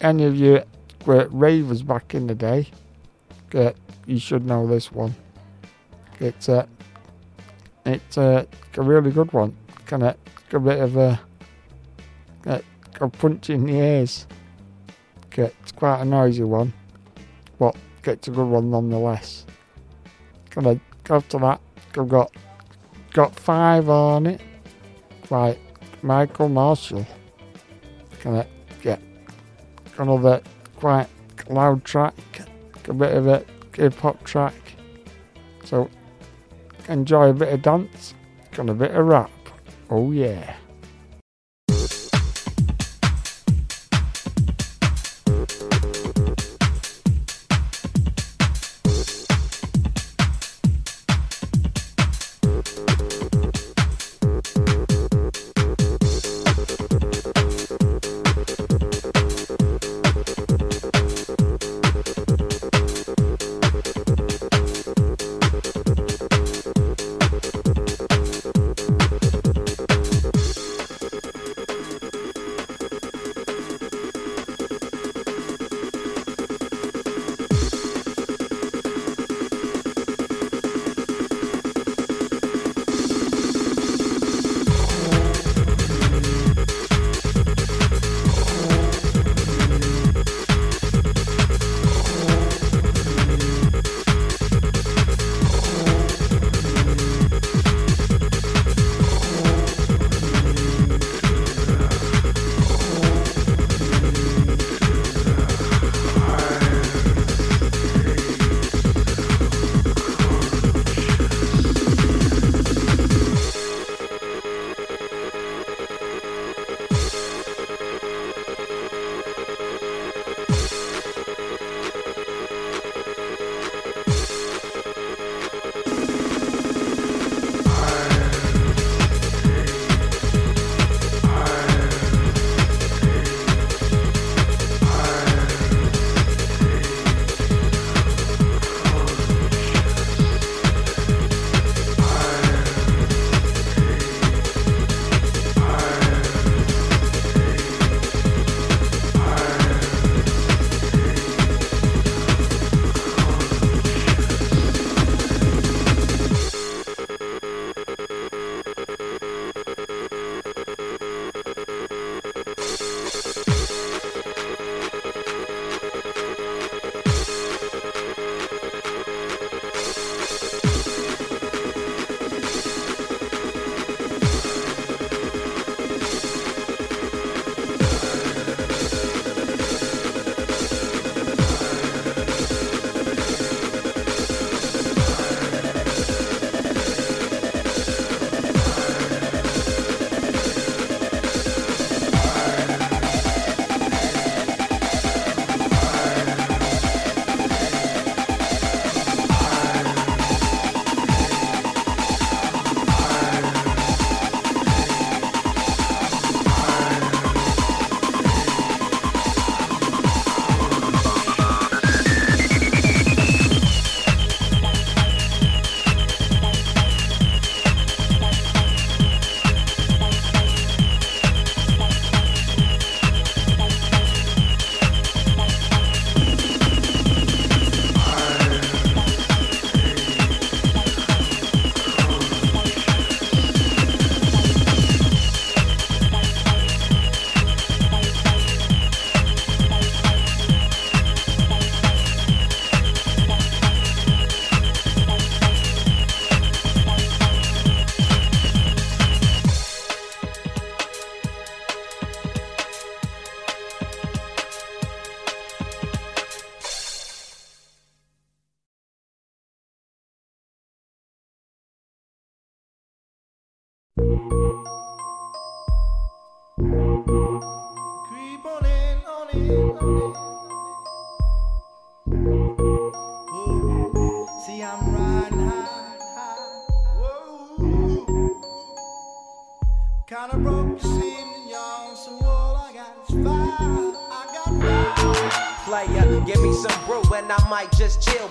any of you were ravers back in the day. Uh, you should know this one. It's uh, it's uh, a really good one. Kind of a bit of a, uh, a punch in the ears. It's quite a noisy one, but it's a good one nonetheless. Gonna after that, I've got got five on it. Right, Michael Marshall. Gonna get another quite loud track, a bit of a hip hop track. So enjoy a bit of dance, got a bit of rap. Oh yeah.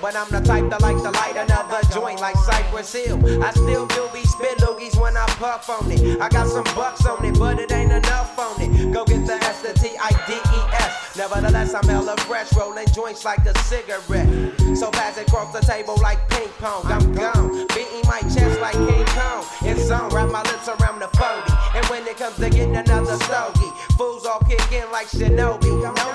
But I'm the type that like to light another joint like Cypress Hill. I still do be spit loogies when I puff on it. I got some bucks on it, but it ain't enough on it. Go get the S, the T, I, D, E, S. Nevertheless, I'm hella fresh, rolling joints like a cigarette. So pass it across the table like ping pong. I'm gone, beating my chest like King Kong. It's on, wrap my lips around the 40. And when it comes to getting another stogie, fools all kick in like Shinobi. Know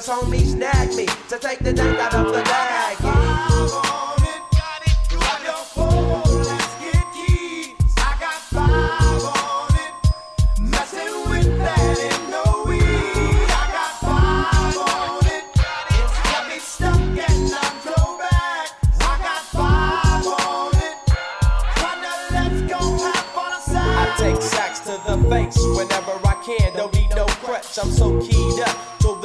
Cause homie snagged me to take the dank out of the bag. I take sacks to the face whenever I can. Don't need no crutch, I'm so. Till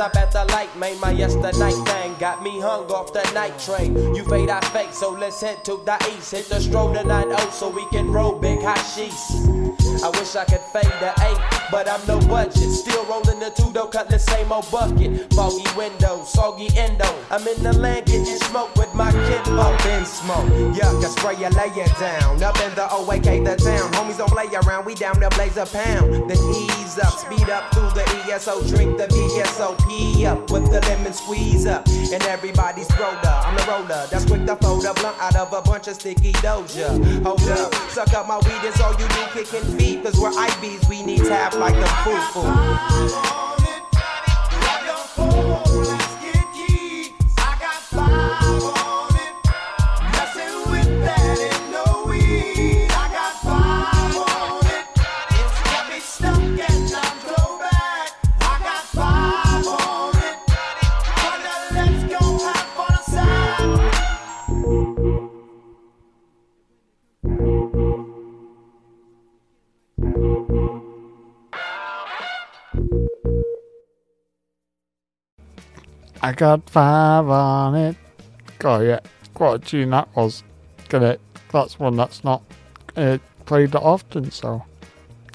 Stop at the light, made My yesterday thing got me hung off the night train. You fade, I fake, so let's head to the east. Hit the stroll to 9 so we can roll big hashish. I wish I could fade the eight, but I'm no budget. Still rolling the two though, cut the same old bucket. Foggy window, soggy endo. I'm in the land getting smoke with my kid. Up in smoke, yuck, I spray you, lay it down. Up in the OAK, the town. Homies don't play around, we down there blaze a pound. Then ease up, speed up through the ESO, drink the VSOP up with the lemon squeeze up. And everybody's roller, I'm the roller. That's quick to fold a blunt out of a bunch of sticky doja. Hold up, suck up my weed, is all you do, kicking feet. Cause we're IBs, we need tap like a foo-foo. I got five on it. God, yeah, what a tune that was. It? That's one that's not uh, played that often, so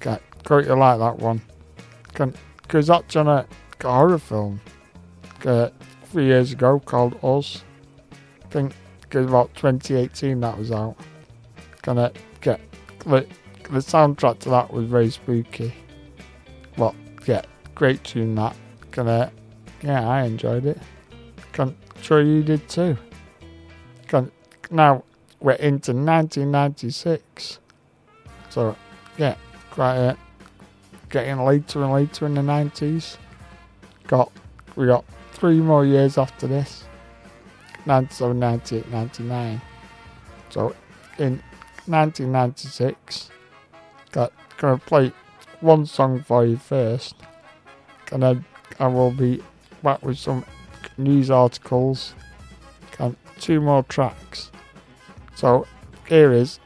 get great to like that one. Because that's on a horror film uh, three years ago called Us. I think was about 2018 that was out. Gonna get the, the soundtrack to that was very spooky. Well, yeah, great tune that. Gonna yeah, I enjoyed it. Can, sure you did too. Now we're into 1996, so yeah, quite uh, getting later and later in the 90s. Got we got three more years after this. 97, 98, 99. So in 1996. Got gonna play one song for you first, and then I will be back with some news articles and two more tracks. So here is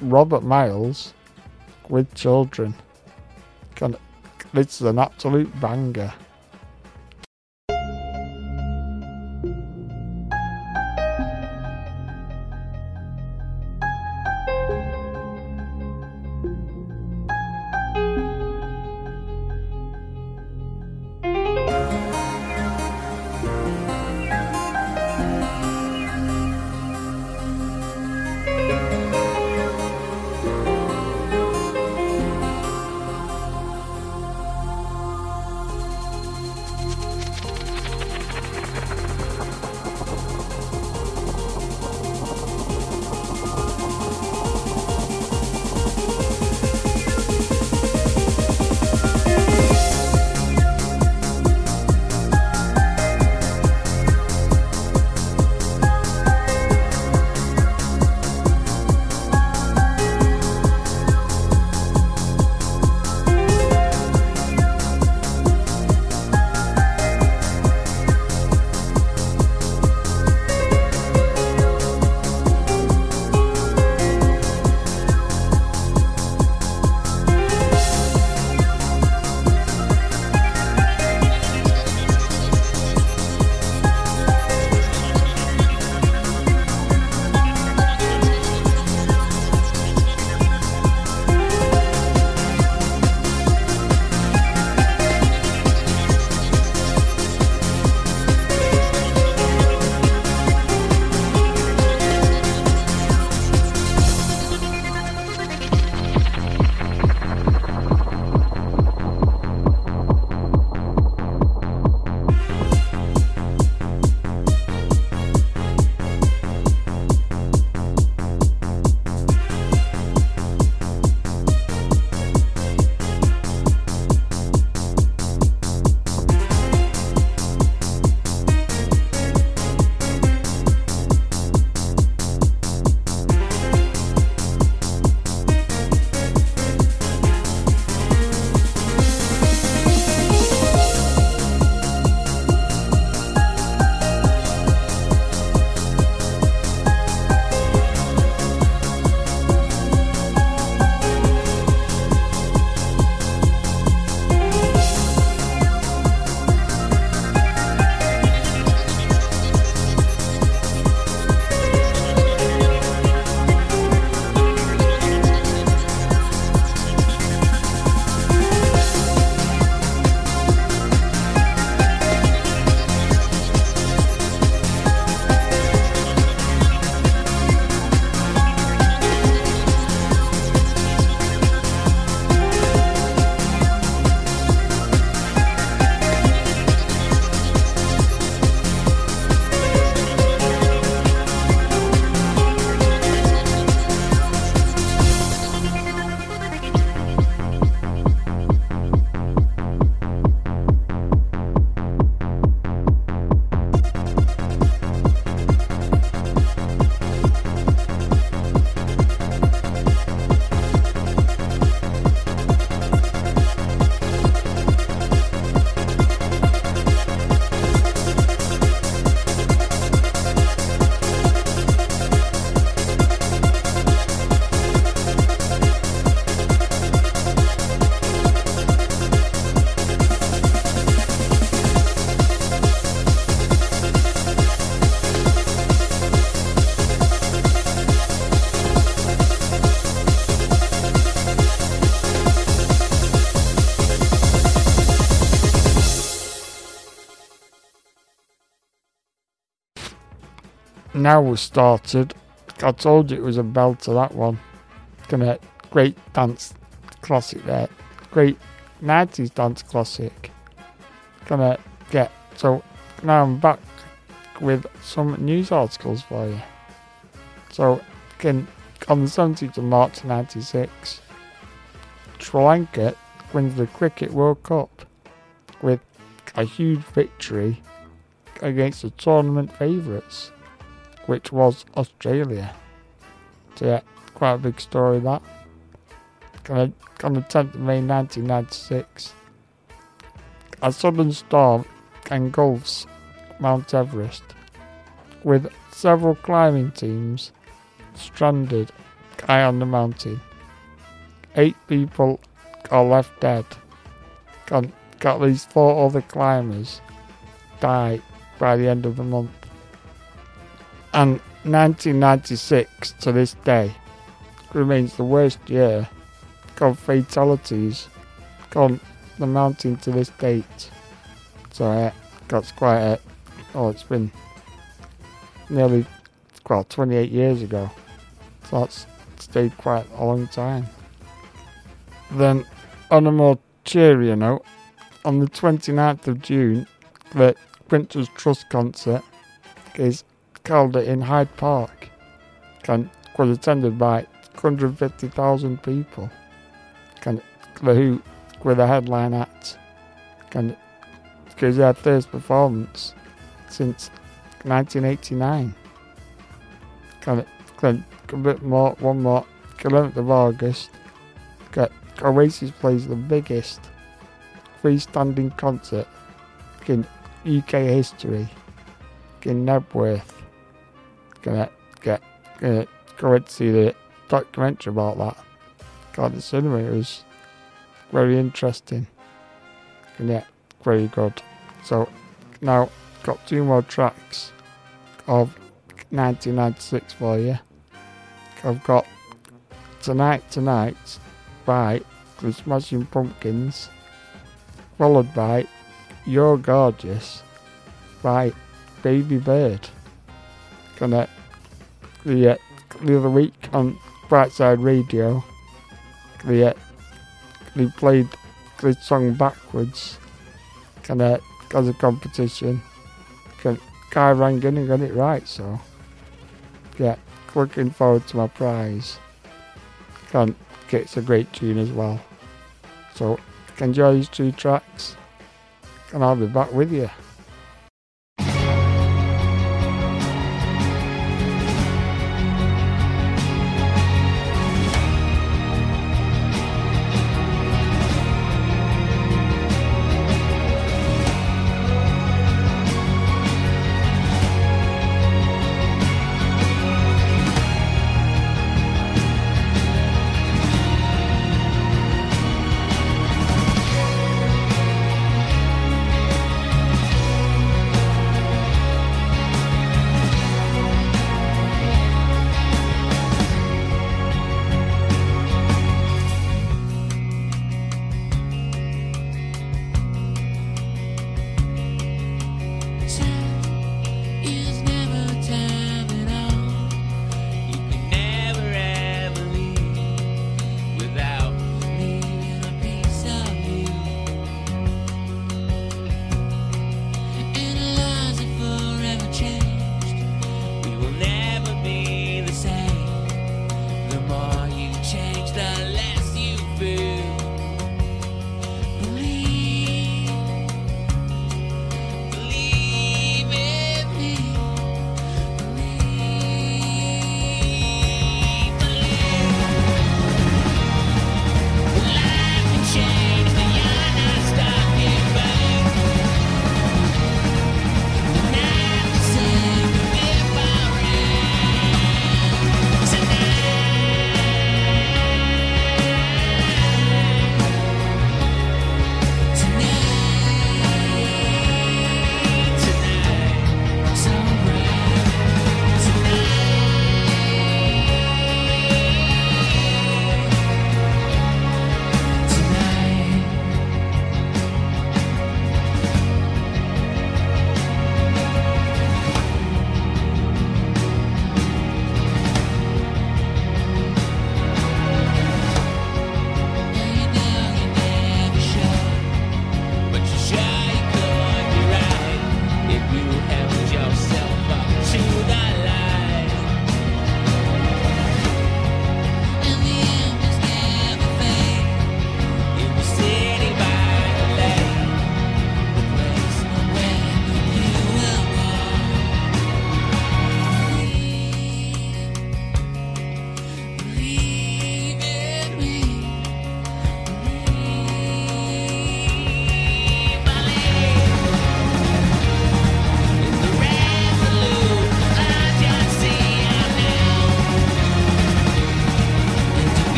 Robert Miles with Children. Can, this is an absolute banger. Now we started. I told you it was a belter that one. Gonna great dance classic there. Great 90s dance classic. Gonna get so now I'm back with some news articles for you. So can on the 17th of March 96, Sri Lanka wins the Cricket World Cup with a huge victory against the tournament favourites, which was Australia. So yeah, quite a big story, that. On the, on the 10th of May 1996, a sudden storm engulfs Mount Everest, with several climbing teams stranded high on the mountain. Eight people are left dead. Got at least four other climbers die by the end of the month. And 1996 to this day remains the worst year of fatalities on the mountain to this date. So uh, that's quite a, oh, it's been nearly, well, 28 years ago. So that's stayed quite a long time. Then, on a more cheerier note, on the 29th of June, the Prince's Trust concert is held in Hyde Park and was attended by 150,000 people. And the Who were the headline act. And because their first performance since 1989. Kind of, then a bit more, one more, 11th of August, got Oasis plays the biggest freestanding concert in UK history in Knebworth. Gonna get, gonna go and see the documentary about that. God, the cinema was very interesting. And yeah, very good. So now got two more tracks of 1996 for you. I've got Tonight Tonight by the Smashing Pumpkins, followed by You're Gorgeous by Babybird. Gonna the uh, the other week on Brightside Radio, the uh, they played the song backwards, kind of as a competition. Guy rang in and got it right, so yeah, looking forward to my prize. Can it's a great tune as well. So enjoy these two tracks, and I'll be back with you.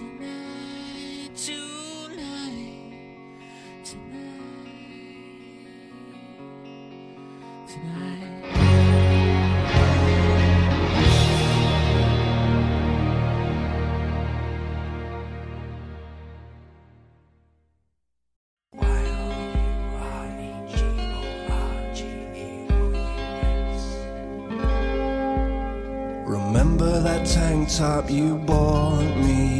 Tonight, tonight, tonight, tonight. Remember that tank top you bought me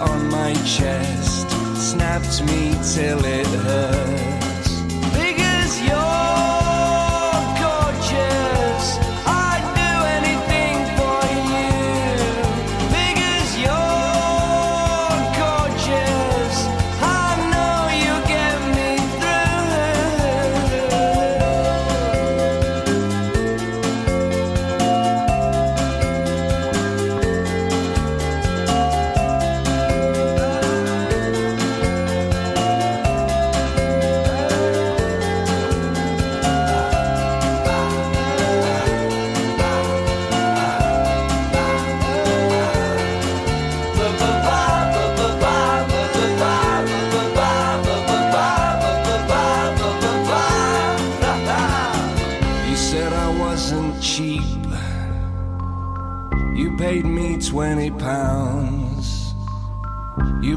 On my chest, snapped me till it hurts.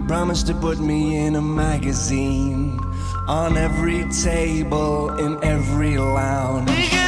Promised to put me in a magazine on every table in every lounge.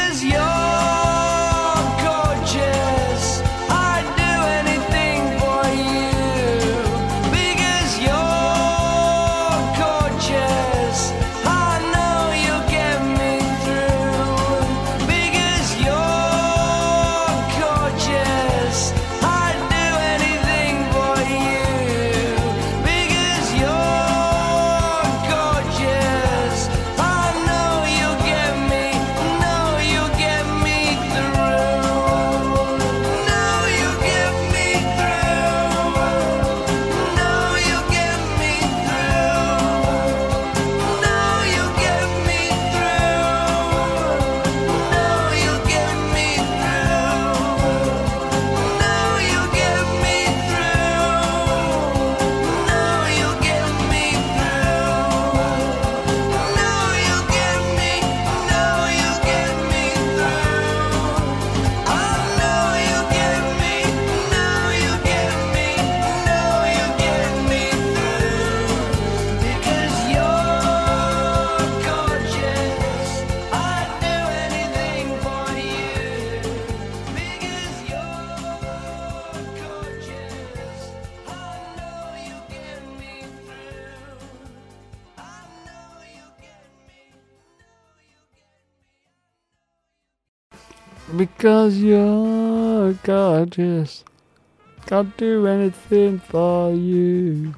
Can't do anything for you.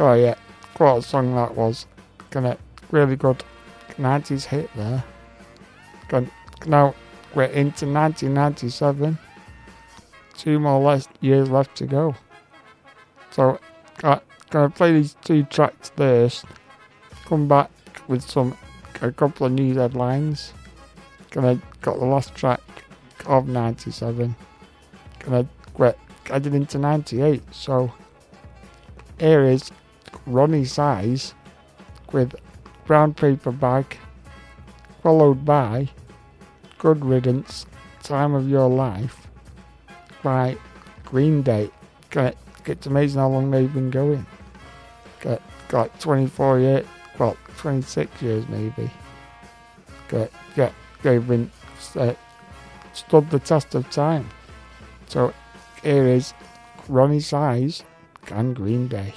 Oh yeah, what a song that was. Gonna really good 90s hit there. Gonna, now we're into 1997. Two more less years left to go. So, uh, gonna play these two tracks first. Come back with some a couple of news headlines. Gonna got the last track of 97. Gonna get headed into 98. So here is Roni Size with Brown Paper Bag, followed by Good Riddance, Time of Your Life by Green Day. Get, it's amazing how long they've been going. Got, got 24 years, well, 26 years maybe. Got, got, they've been uh, stood the test of time. So areas, Roni Size and Green Day.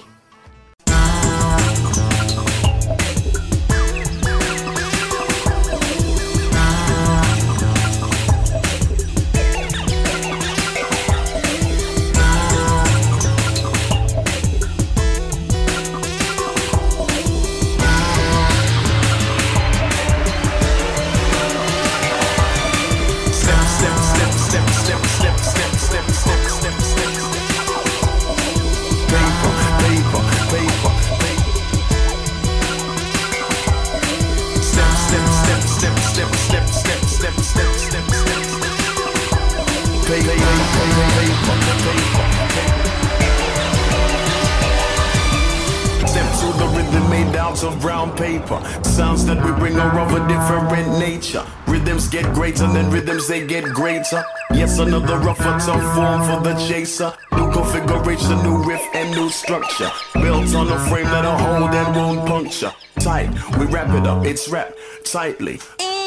Another rougher, tough form for the chaser. New configuration, new riff, and new structure. Built on a frame that'll hold and won't puncture. Tight, we wrap it up, it's wrapped tightly. Mm.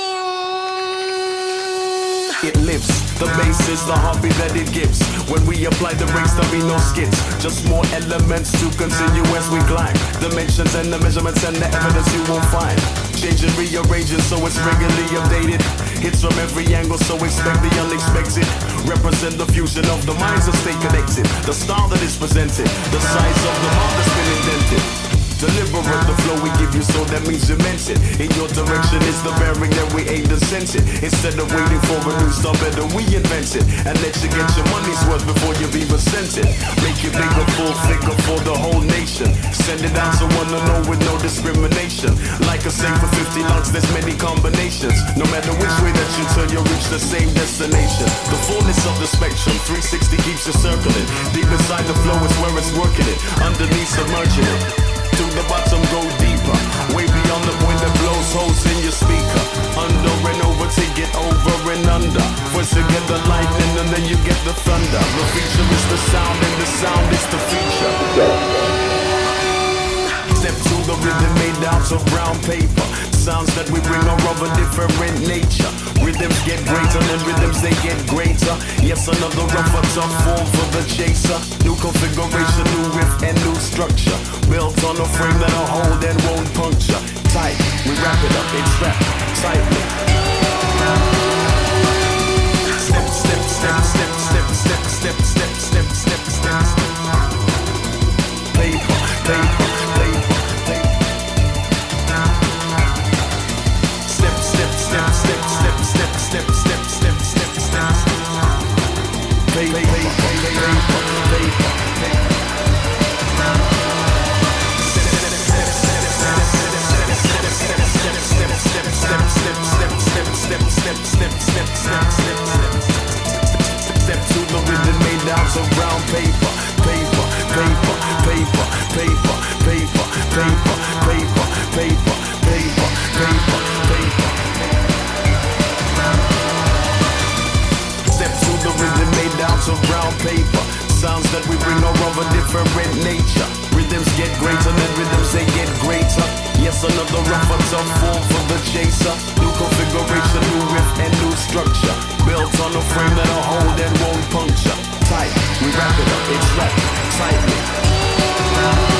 It lives. The bass is the hobby that it gives. When we apply the brakes, there'll be no skits. Just more elements to continue as we climb. Dimensions and the measurements and the evidence you won't find. Changing, rearranging, so it's regularly updated. Hits from every angle, so expect the unexpected. Represent the fusion of the minds that stay connected. The style that is presented, the size of the heart that's been indented. Deliberate the flow we give you, so that means you meant it. In your direction is the bearing that we aim to sense it. Instead of waiting for a new star, better we invent it. And let you get your money's worth before you've even sent it. Make it bigger, full figure for the whole nation. Send it out to one to know with no discrimination. Like a say for 50 lungs, there's many combinations. No matter which way that you turn, you'll reach the same destination. The fullness of the spectrum, 360 keeps you circling. Deep inside the flow is where it's working it. Underneath submerging it to the bottom, go deeper. Way beyond the point that blows holes in your speaker. Under and over to get over and under. First you get the lightning and then you get the thunder. The feature is the sound and the sound is the feature. Step to the rhythm made out of brown paper. Sounds that we bring are of a different nature. Rhythms get greater and rhythms they get greater. Yes, another rougher, tough form for the chaser. New configuration, new riff and new structure. Built on a frame that'll hold and won't puncture. Tight, we wrap it up, it's wrapped tightly. Step, step, step, step, step, step, step, step, step, step, step, step. Paper, paper, Paper, paper, paper, paper, paper. Step to paper. Sounds that we bring are of a different nature. Rhythms get greater, then rhythms they get greater. Yes, another rougher, tough form for the chaser. New configuration, new riff and new structure. Built on a frame that'll hold and won't puncture. Tight, we wrap it up, it's wrapped tightly.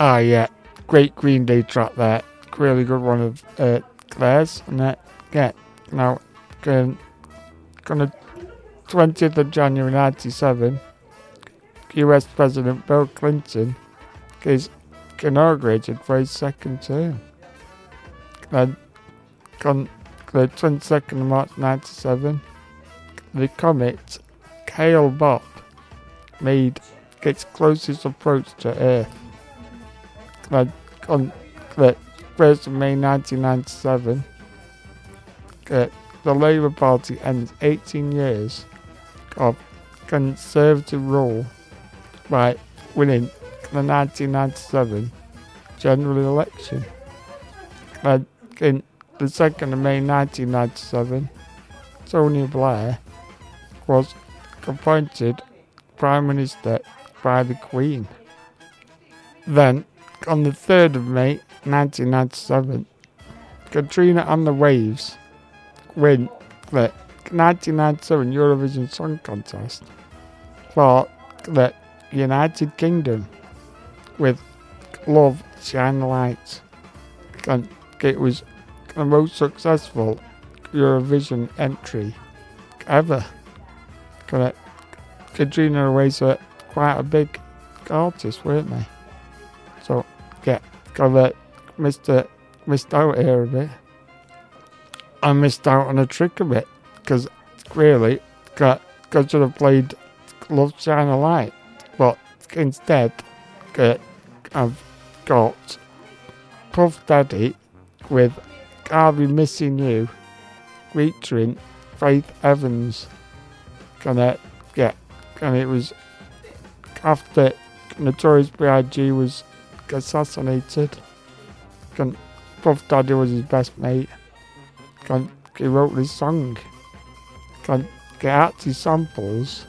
Ah, yeah. Great Green Day track there. Really good one of uh, Claire's. And that, yeah. Now, going, gonna 20th of January 97, US President Bill Clinton is inaugurated for his second term. And on the 22nd of March 97, the comet Hale Bopp made its closest approach to Earth. Then, on the 1st of May 1997, uh, the Labour Party ends 18 years of conservative rule by winning the 1997 general election. And in the 2nd of May 1997, Tony Blair was appointed Prime Minister by the Queen. Then, on the 3rd of May 1997, Katrina and the Waves win the 1997 Eurovision Song Contest for the United Kingdom with Love Shine Light. And it was the most successful Eurovision entry ever. Katrina and the Waves were quite a big artist, weren't they? Yeah, got that Mr. missed out here a bit. I missed out on a trick a bit because really got got should have played Love Shine a Light, but instead got, I've got Puff Daddy with I'll Be Missing You featuring Faith Evans. Gonna get and it was after Notorious B.I.G. was assassinated. Can Puff Daddy was his best mate. He wrote this song. Get out his samples.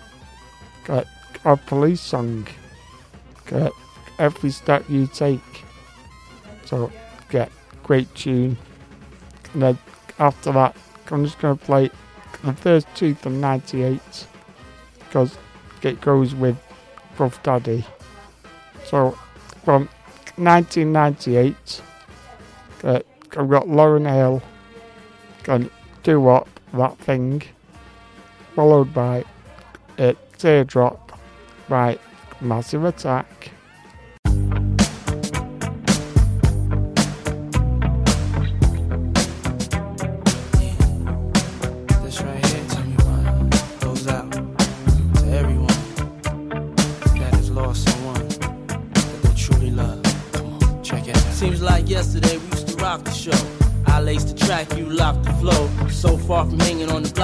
Got a police song. Get every step you take. So get great tune. And then after that, I'm just gonna play the first two from '98 because it goes with Puff Daddy. So from 1998, uh, I've got Lauryn Hill going Doo Wop that thing, followed by uh, Teardrop by Massive Attack.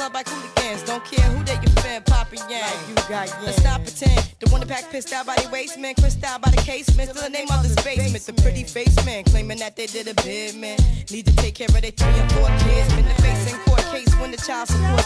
club like hooligans. Don't care who they offend, Papa Yang. Like you got yang. Let's not pretend. The one that pack pissed out by the waistman, crissed out by the casement. Still the name of this basement. The pretty face man claiming that they did a bid, man. Need to take care of their three and four kids. Been the face in court case when the child support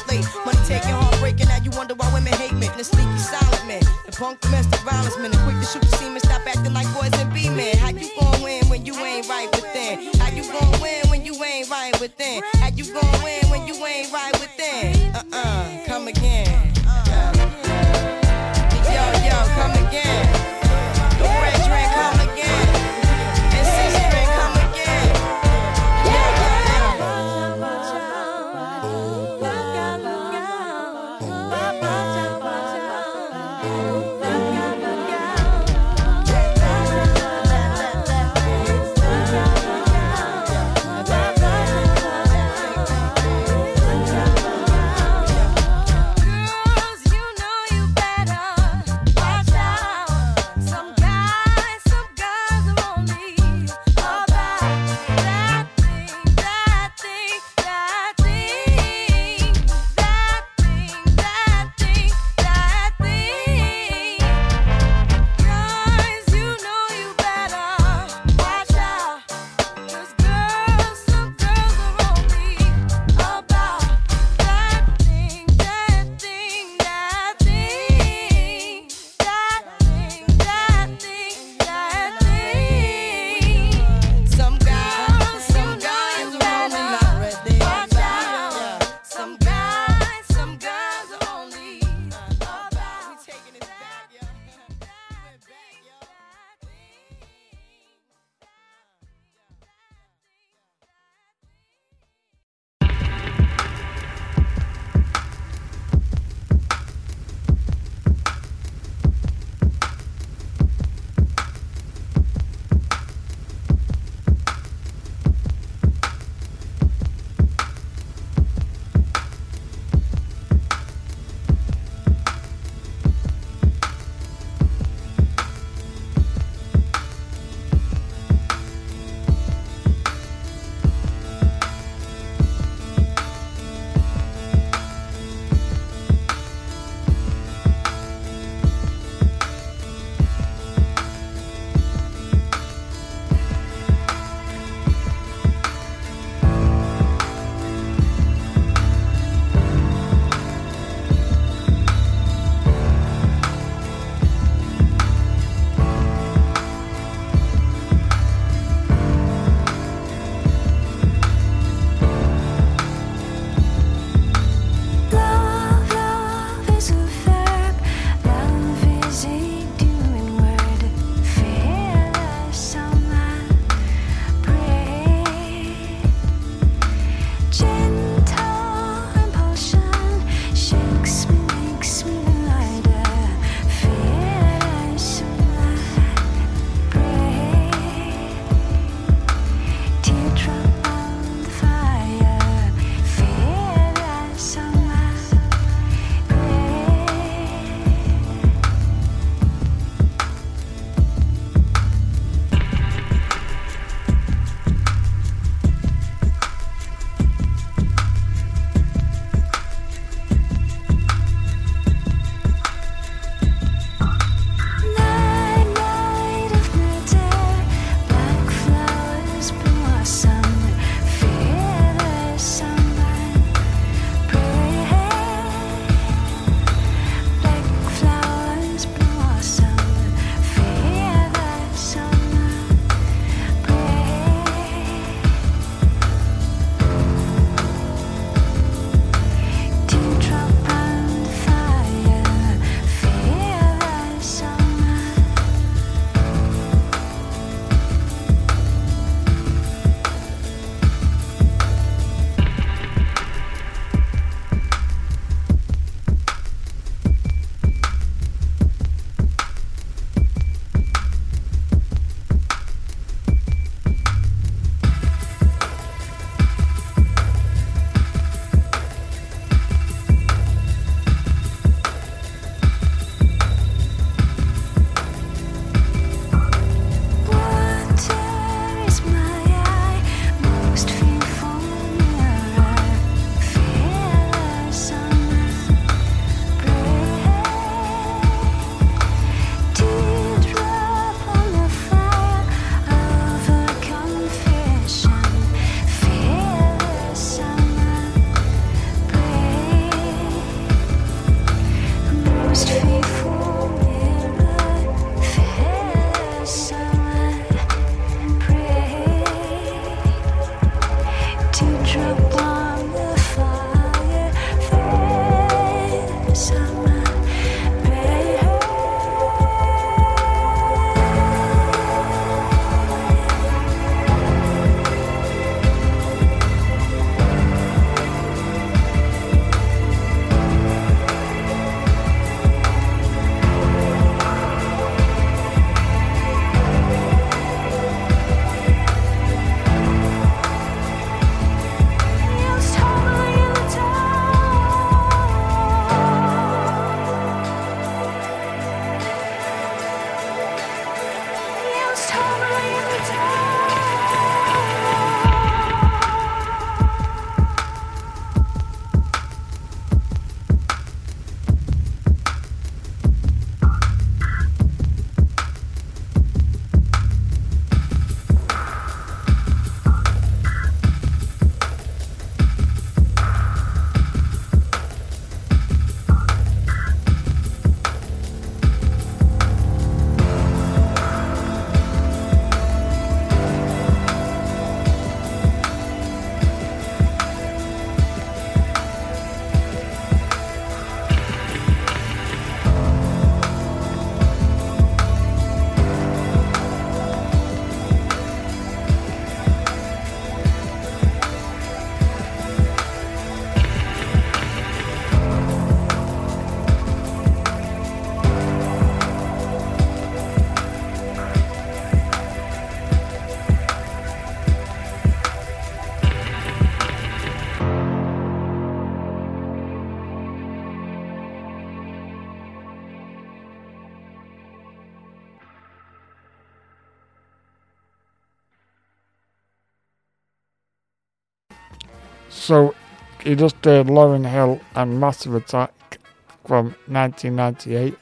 he just did Lauryn Hill and Massive Attack from 1998.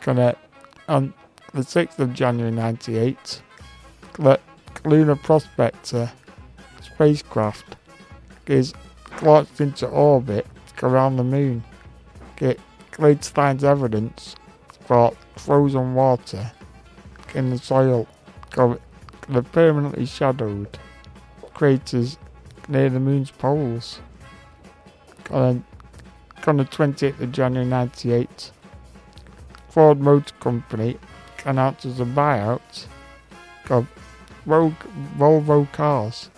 Gonna on the 6th of January 98, the Lunar Prospector spacecraft is launched into orbit around the moon. It leads finds evidence for frozen water in the soil of the permanently shadowed craters near the moon's poles. On, the 28th of January 98, Ford Motor Company announces a buyout of Volvo cars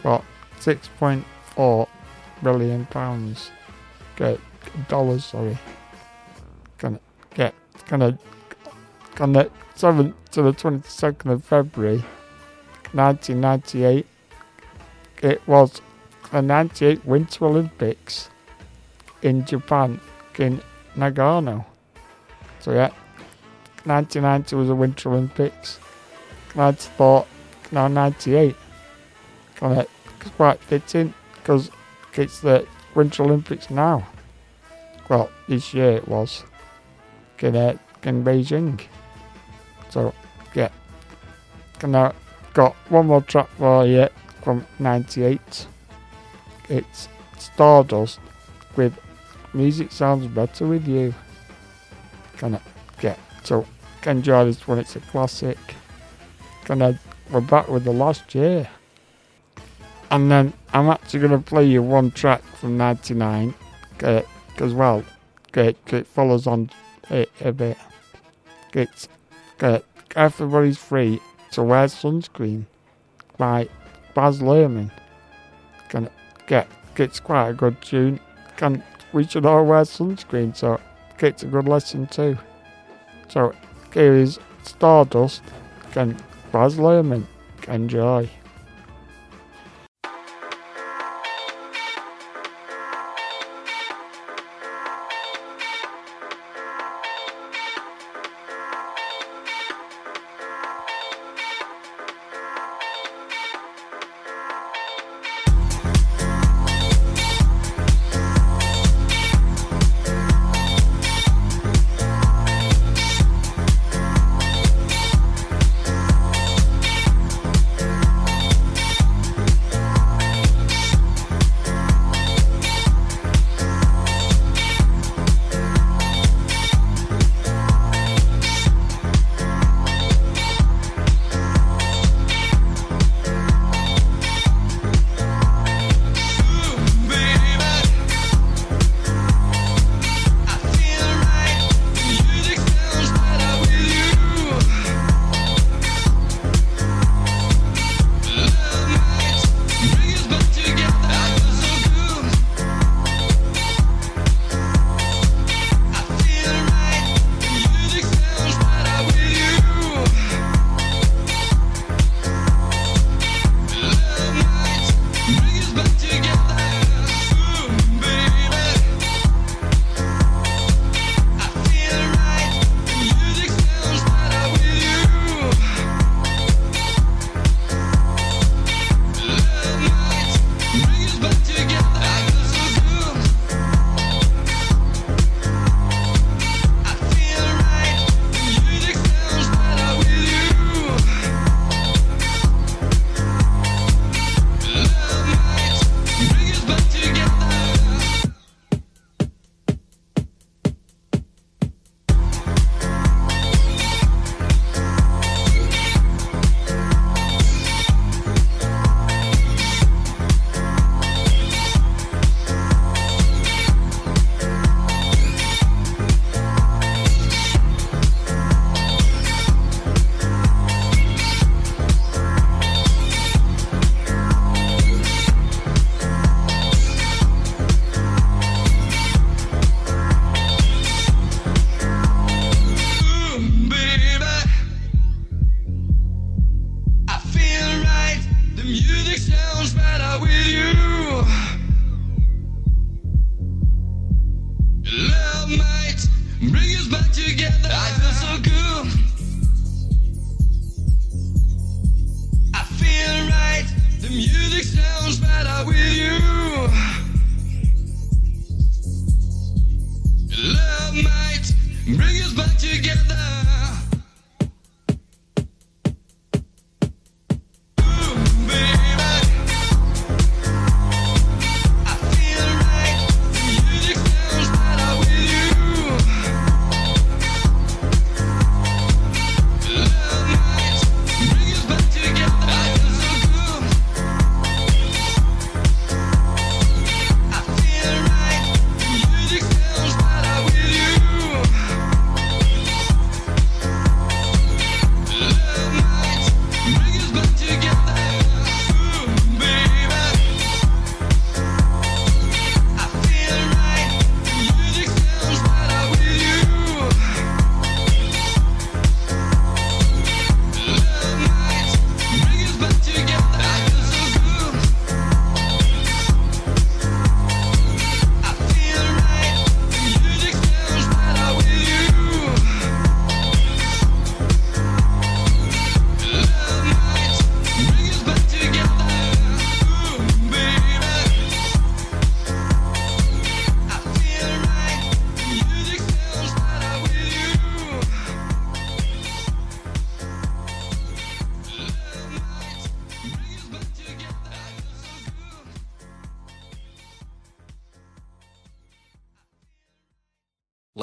for 6.4 billion pounds. Get dollars, sorry. Gonna get gonna on the 7th to the 22nd of February 1998 it was the 98 Winter Olympics in Japan in Nagano. So yeah, 1990 was the Winter Olympics. I just thought, now 98, kind of quite fitting because it's the Winter Olympics now. Well, this year it was in, uh, in Beijing. So yeah, and I got one more track for you from 98. It's Stardust with Music Sounds Better With You. Gonna get so enjoy this one, it's a classic. Gonna we're back with the last year. And then I'm actually gonna play you one track from 99 because well it, it follows on it a bit. It's uh, Everybody's Free to Wear Sunscreen by Baz Luhrmann. Can get it's quite a good tune. Can we should all wear sunscreen, so it's a good lesson too. So here is Stardust. Can Baz Luhrmann enjoy.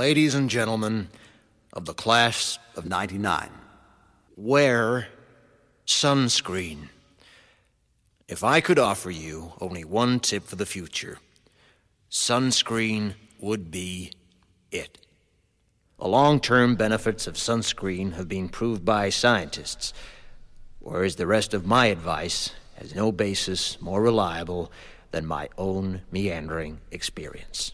Ladies and gentlemen of the class of 99, wear sunscreen. If I could offer you only one tip for the future, sunscreen would be it. The long term benefits of sunscreen have been proved by scientists, whereas the rest of my advice has no basis more reliable than my own meandering experience.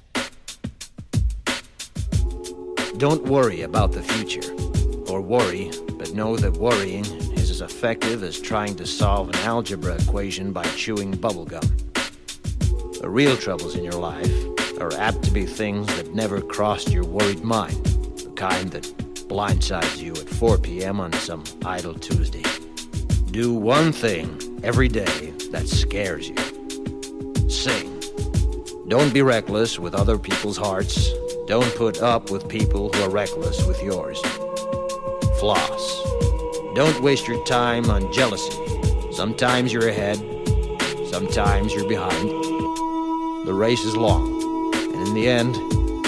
Don't worry about the future. Or worry, but know that worrying is as effective as trying to solve an algebra equation by chewing bubblegum. The real troubles in your life are apt to be things that never crossed your worried mind, the kind that blindsides you at 4 p.m. on some idle Tuesday. Do one thing every day that scares you. Sing. Don't be reckless with other people's hearts. Don't put up with people who are reckless with yours. Floss. Don't waste your time on jealousy. Sometimes you're ahead, sometimes you're behind. The race is long, and in the end,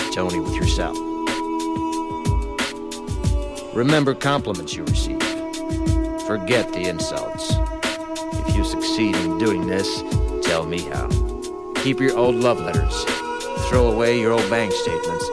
it's only with yourself. Remember compliments you receive. Forget the insults. If you succeed in doing this, tell me how. Keep your old love letters. Throw away your old bank statements.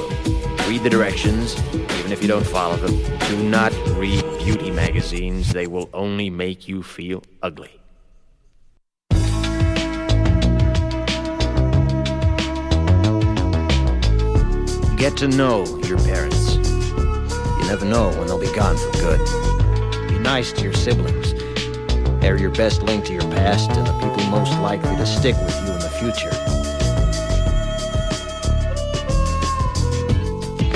Read the directions, even if you don't follow them. Do not read beauty magazines, they will only make you feel ugly. Get to know your parents. You never know when they'll be gone for good. Be nice to your siblings. They're your best link to your past and the people most likely to stick with you in the future.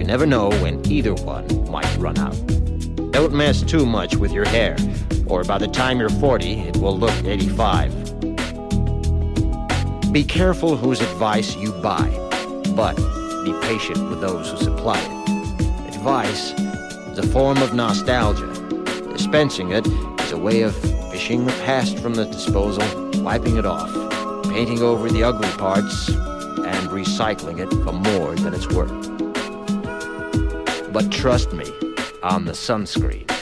You never know when either one might run out. Don't mess too much with your hair, or by the time you're 40, it will look 85. Be careful whose advice you buy, but be patient with those who supply it. Advice is a form of nostalgia. Dispensing it is a way of fishing the past from the disposal, wiping it off, painting over the ugly parts, and recycling it for more than it's worth. But trust me on the sunscreen.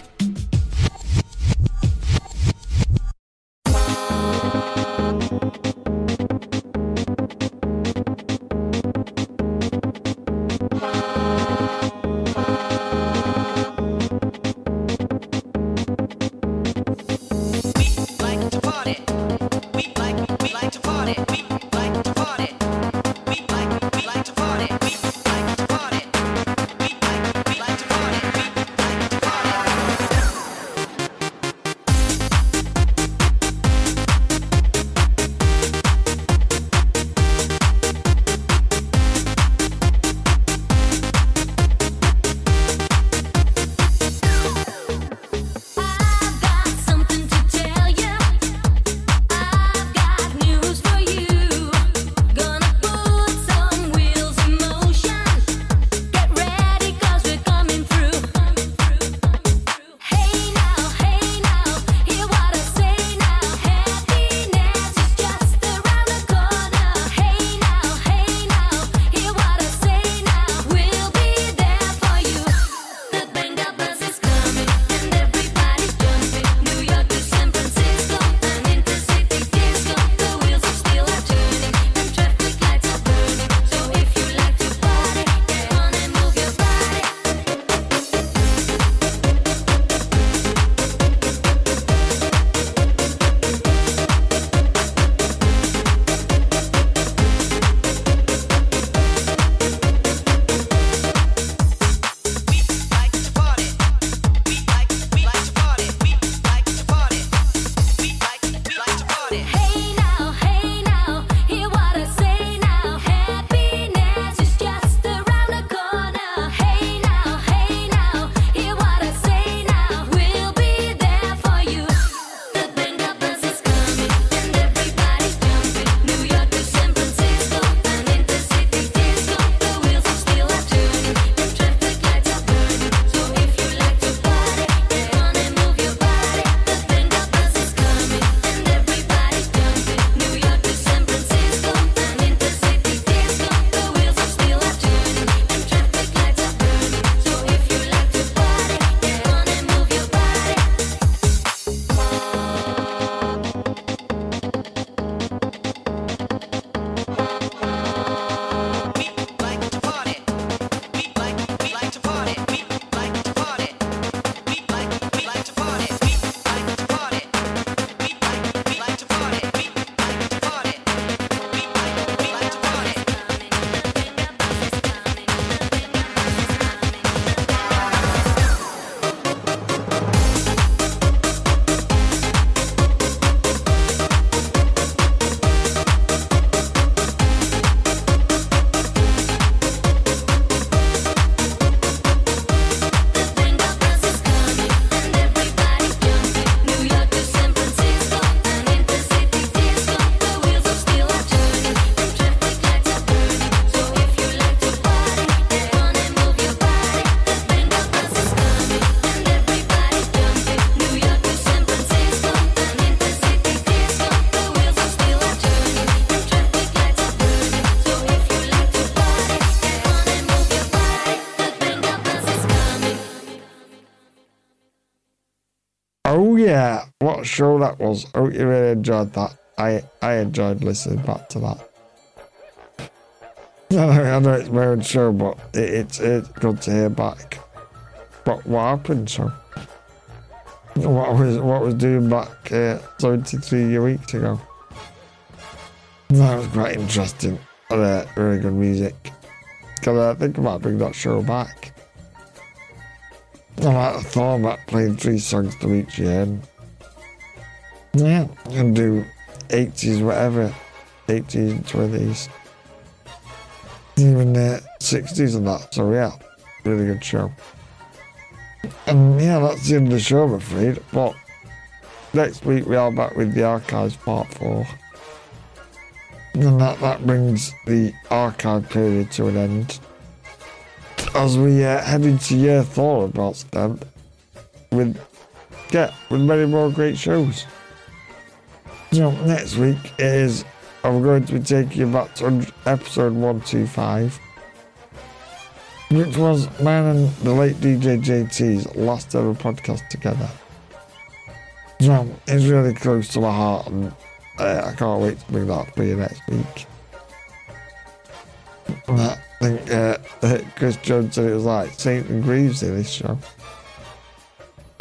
Yeah, what show that was. I hope you really enjoyed that. I I enjoyed listening back to that. <laughs> I know, it's my own show, but it, it's it's good to hear back. What what happened? So what was what was doing back uh, seventy three weeks ago? That was quite interesting. Uh, really good music. Cause I think I might bring that show back. I might have thought about playing three songs to each. And, yeah, and do 80s, whatever. 80s and 20s. Even the 60s and that. So, yeah, really good show. And yeah, that's the end of the show, I'm afraid. But next week we are back with the archives part four. And that, that brings the archive period to an end. As we uh, head into year four of Belt Stamp with yeah, with many more great shows. So next week is I'm going to be taking you back to episode one two five, which was mine and the late DJ JT's last ever podcast together. So it's really close to my heart, and uh, I can't wait to bring that for you next week. And I think uh, Chris Jones said it was like Saint and Greaves in this show.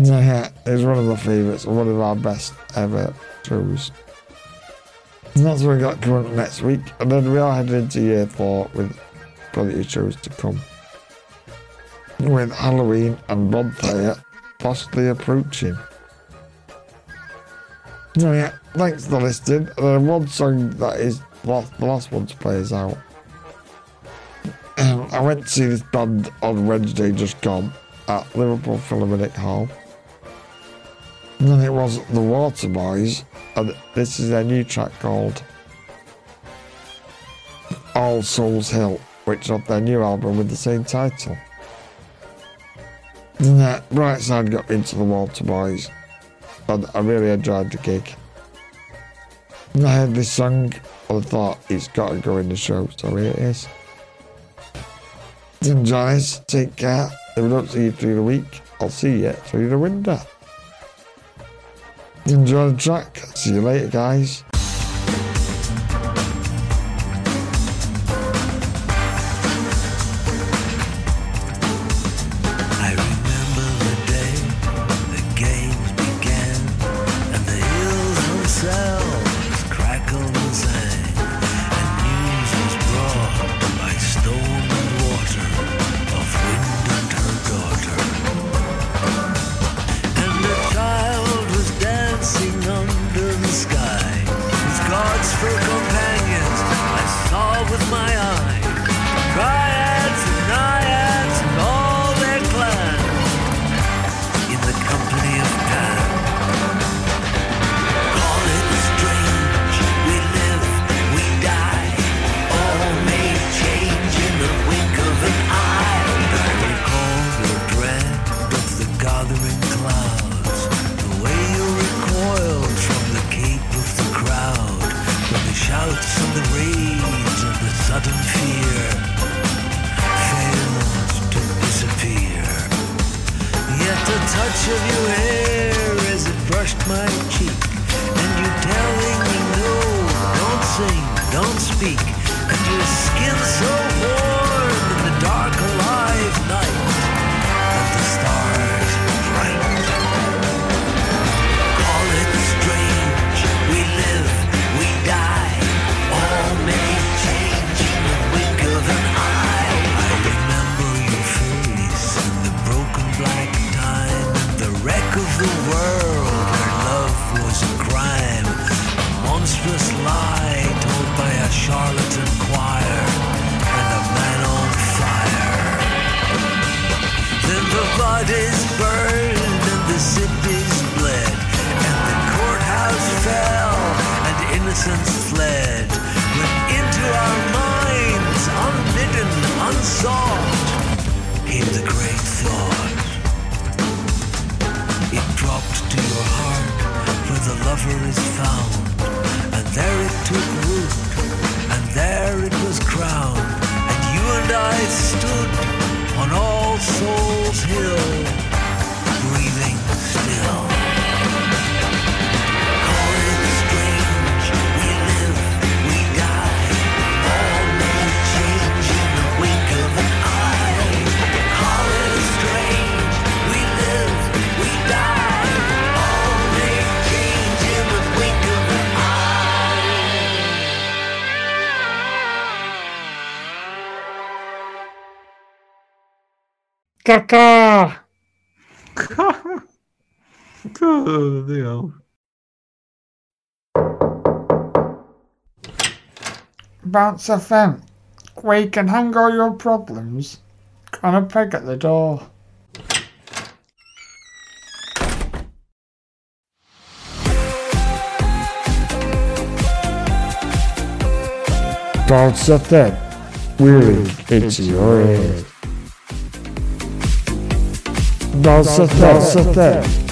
So, yeah, it's one of my favourites and one of our best ever shows. And that's what we got coming up next week. And then we are heading into year four with plenty of shows to come. With Halloween and Bonfire possibly approaching. So yeah, thanks for listening. And then one song that is the last one to play is out. <clears throat> I went to see this band on Wednesday just gone at Liverpool Philharmonic Hall. And then it was the Waterboys, and this is their new track called All Souls Hill, which is off their new album with the same title. And that Brightside got into the Waterboys, and I really enjoyed the gig. And I heard this song, and I thought it's got to go in the show, so here it is. This, take care. If I don't see you through the week, I'll see you through the window. Enjoy the track. See you later, guys. Caca! Oh, Deus. Bounce FM, where you can hang all your problems on a peg at the door. Bounce a FM, really into your head. Bounce FM, Bounce FM.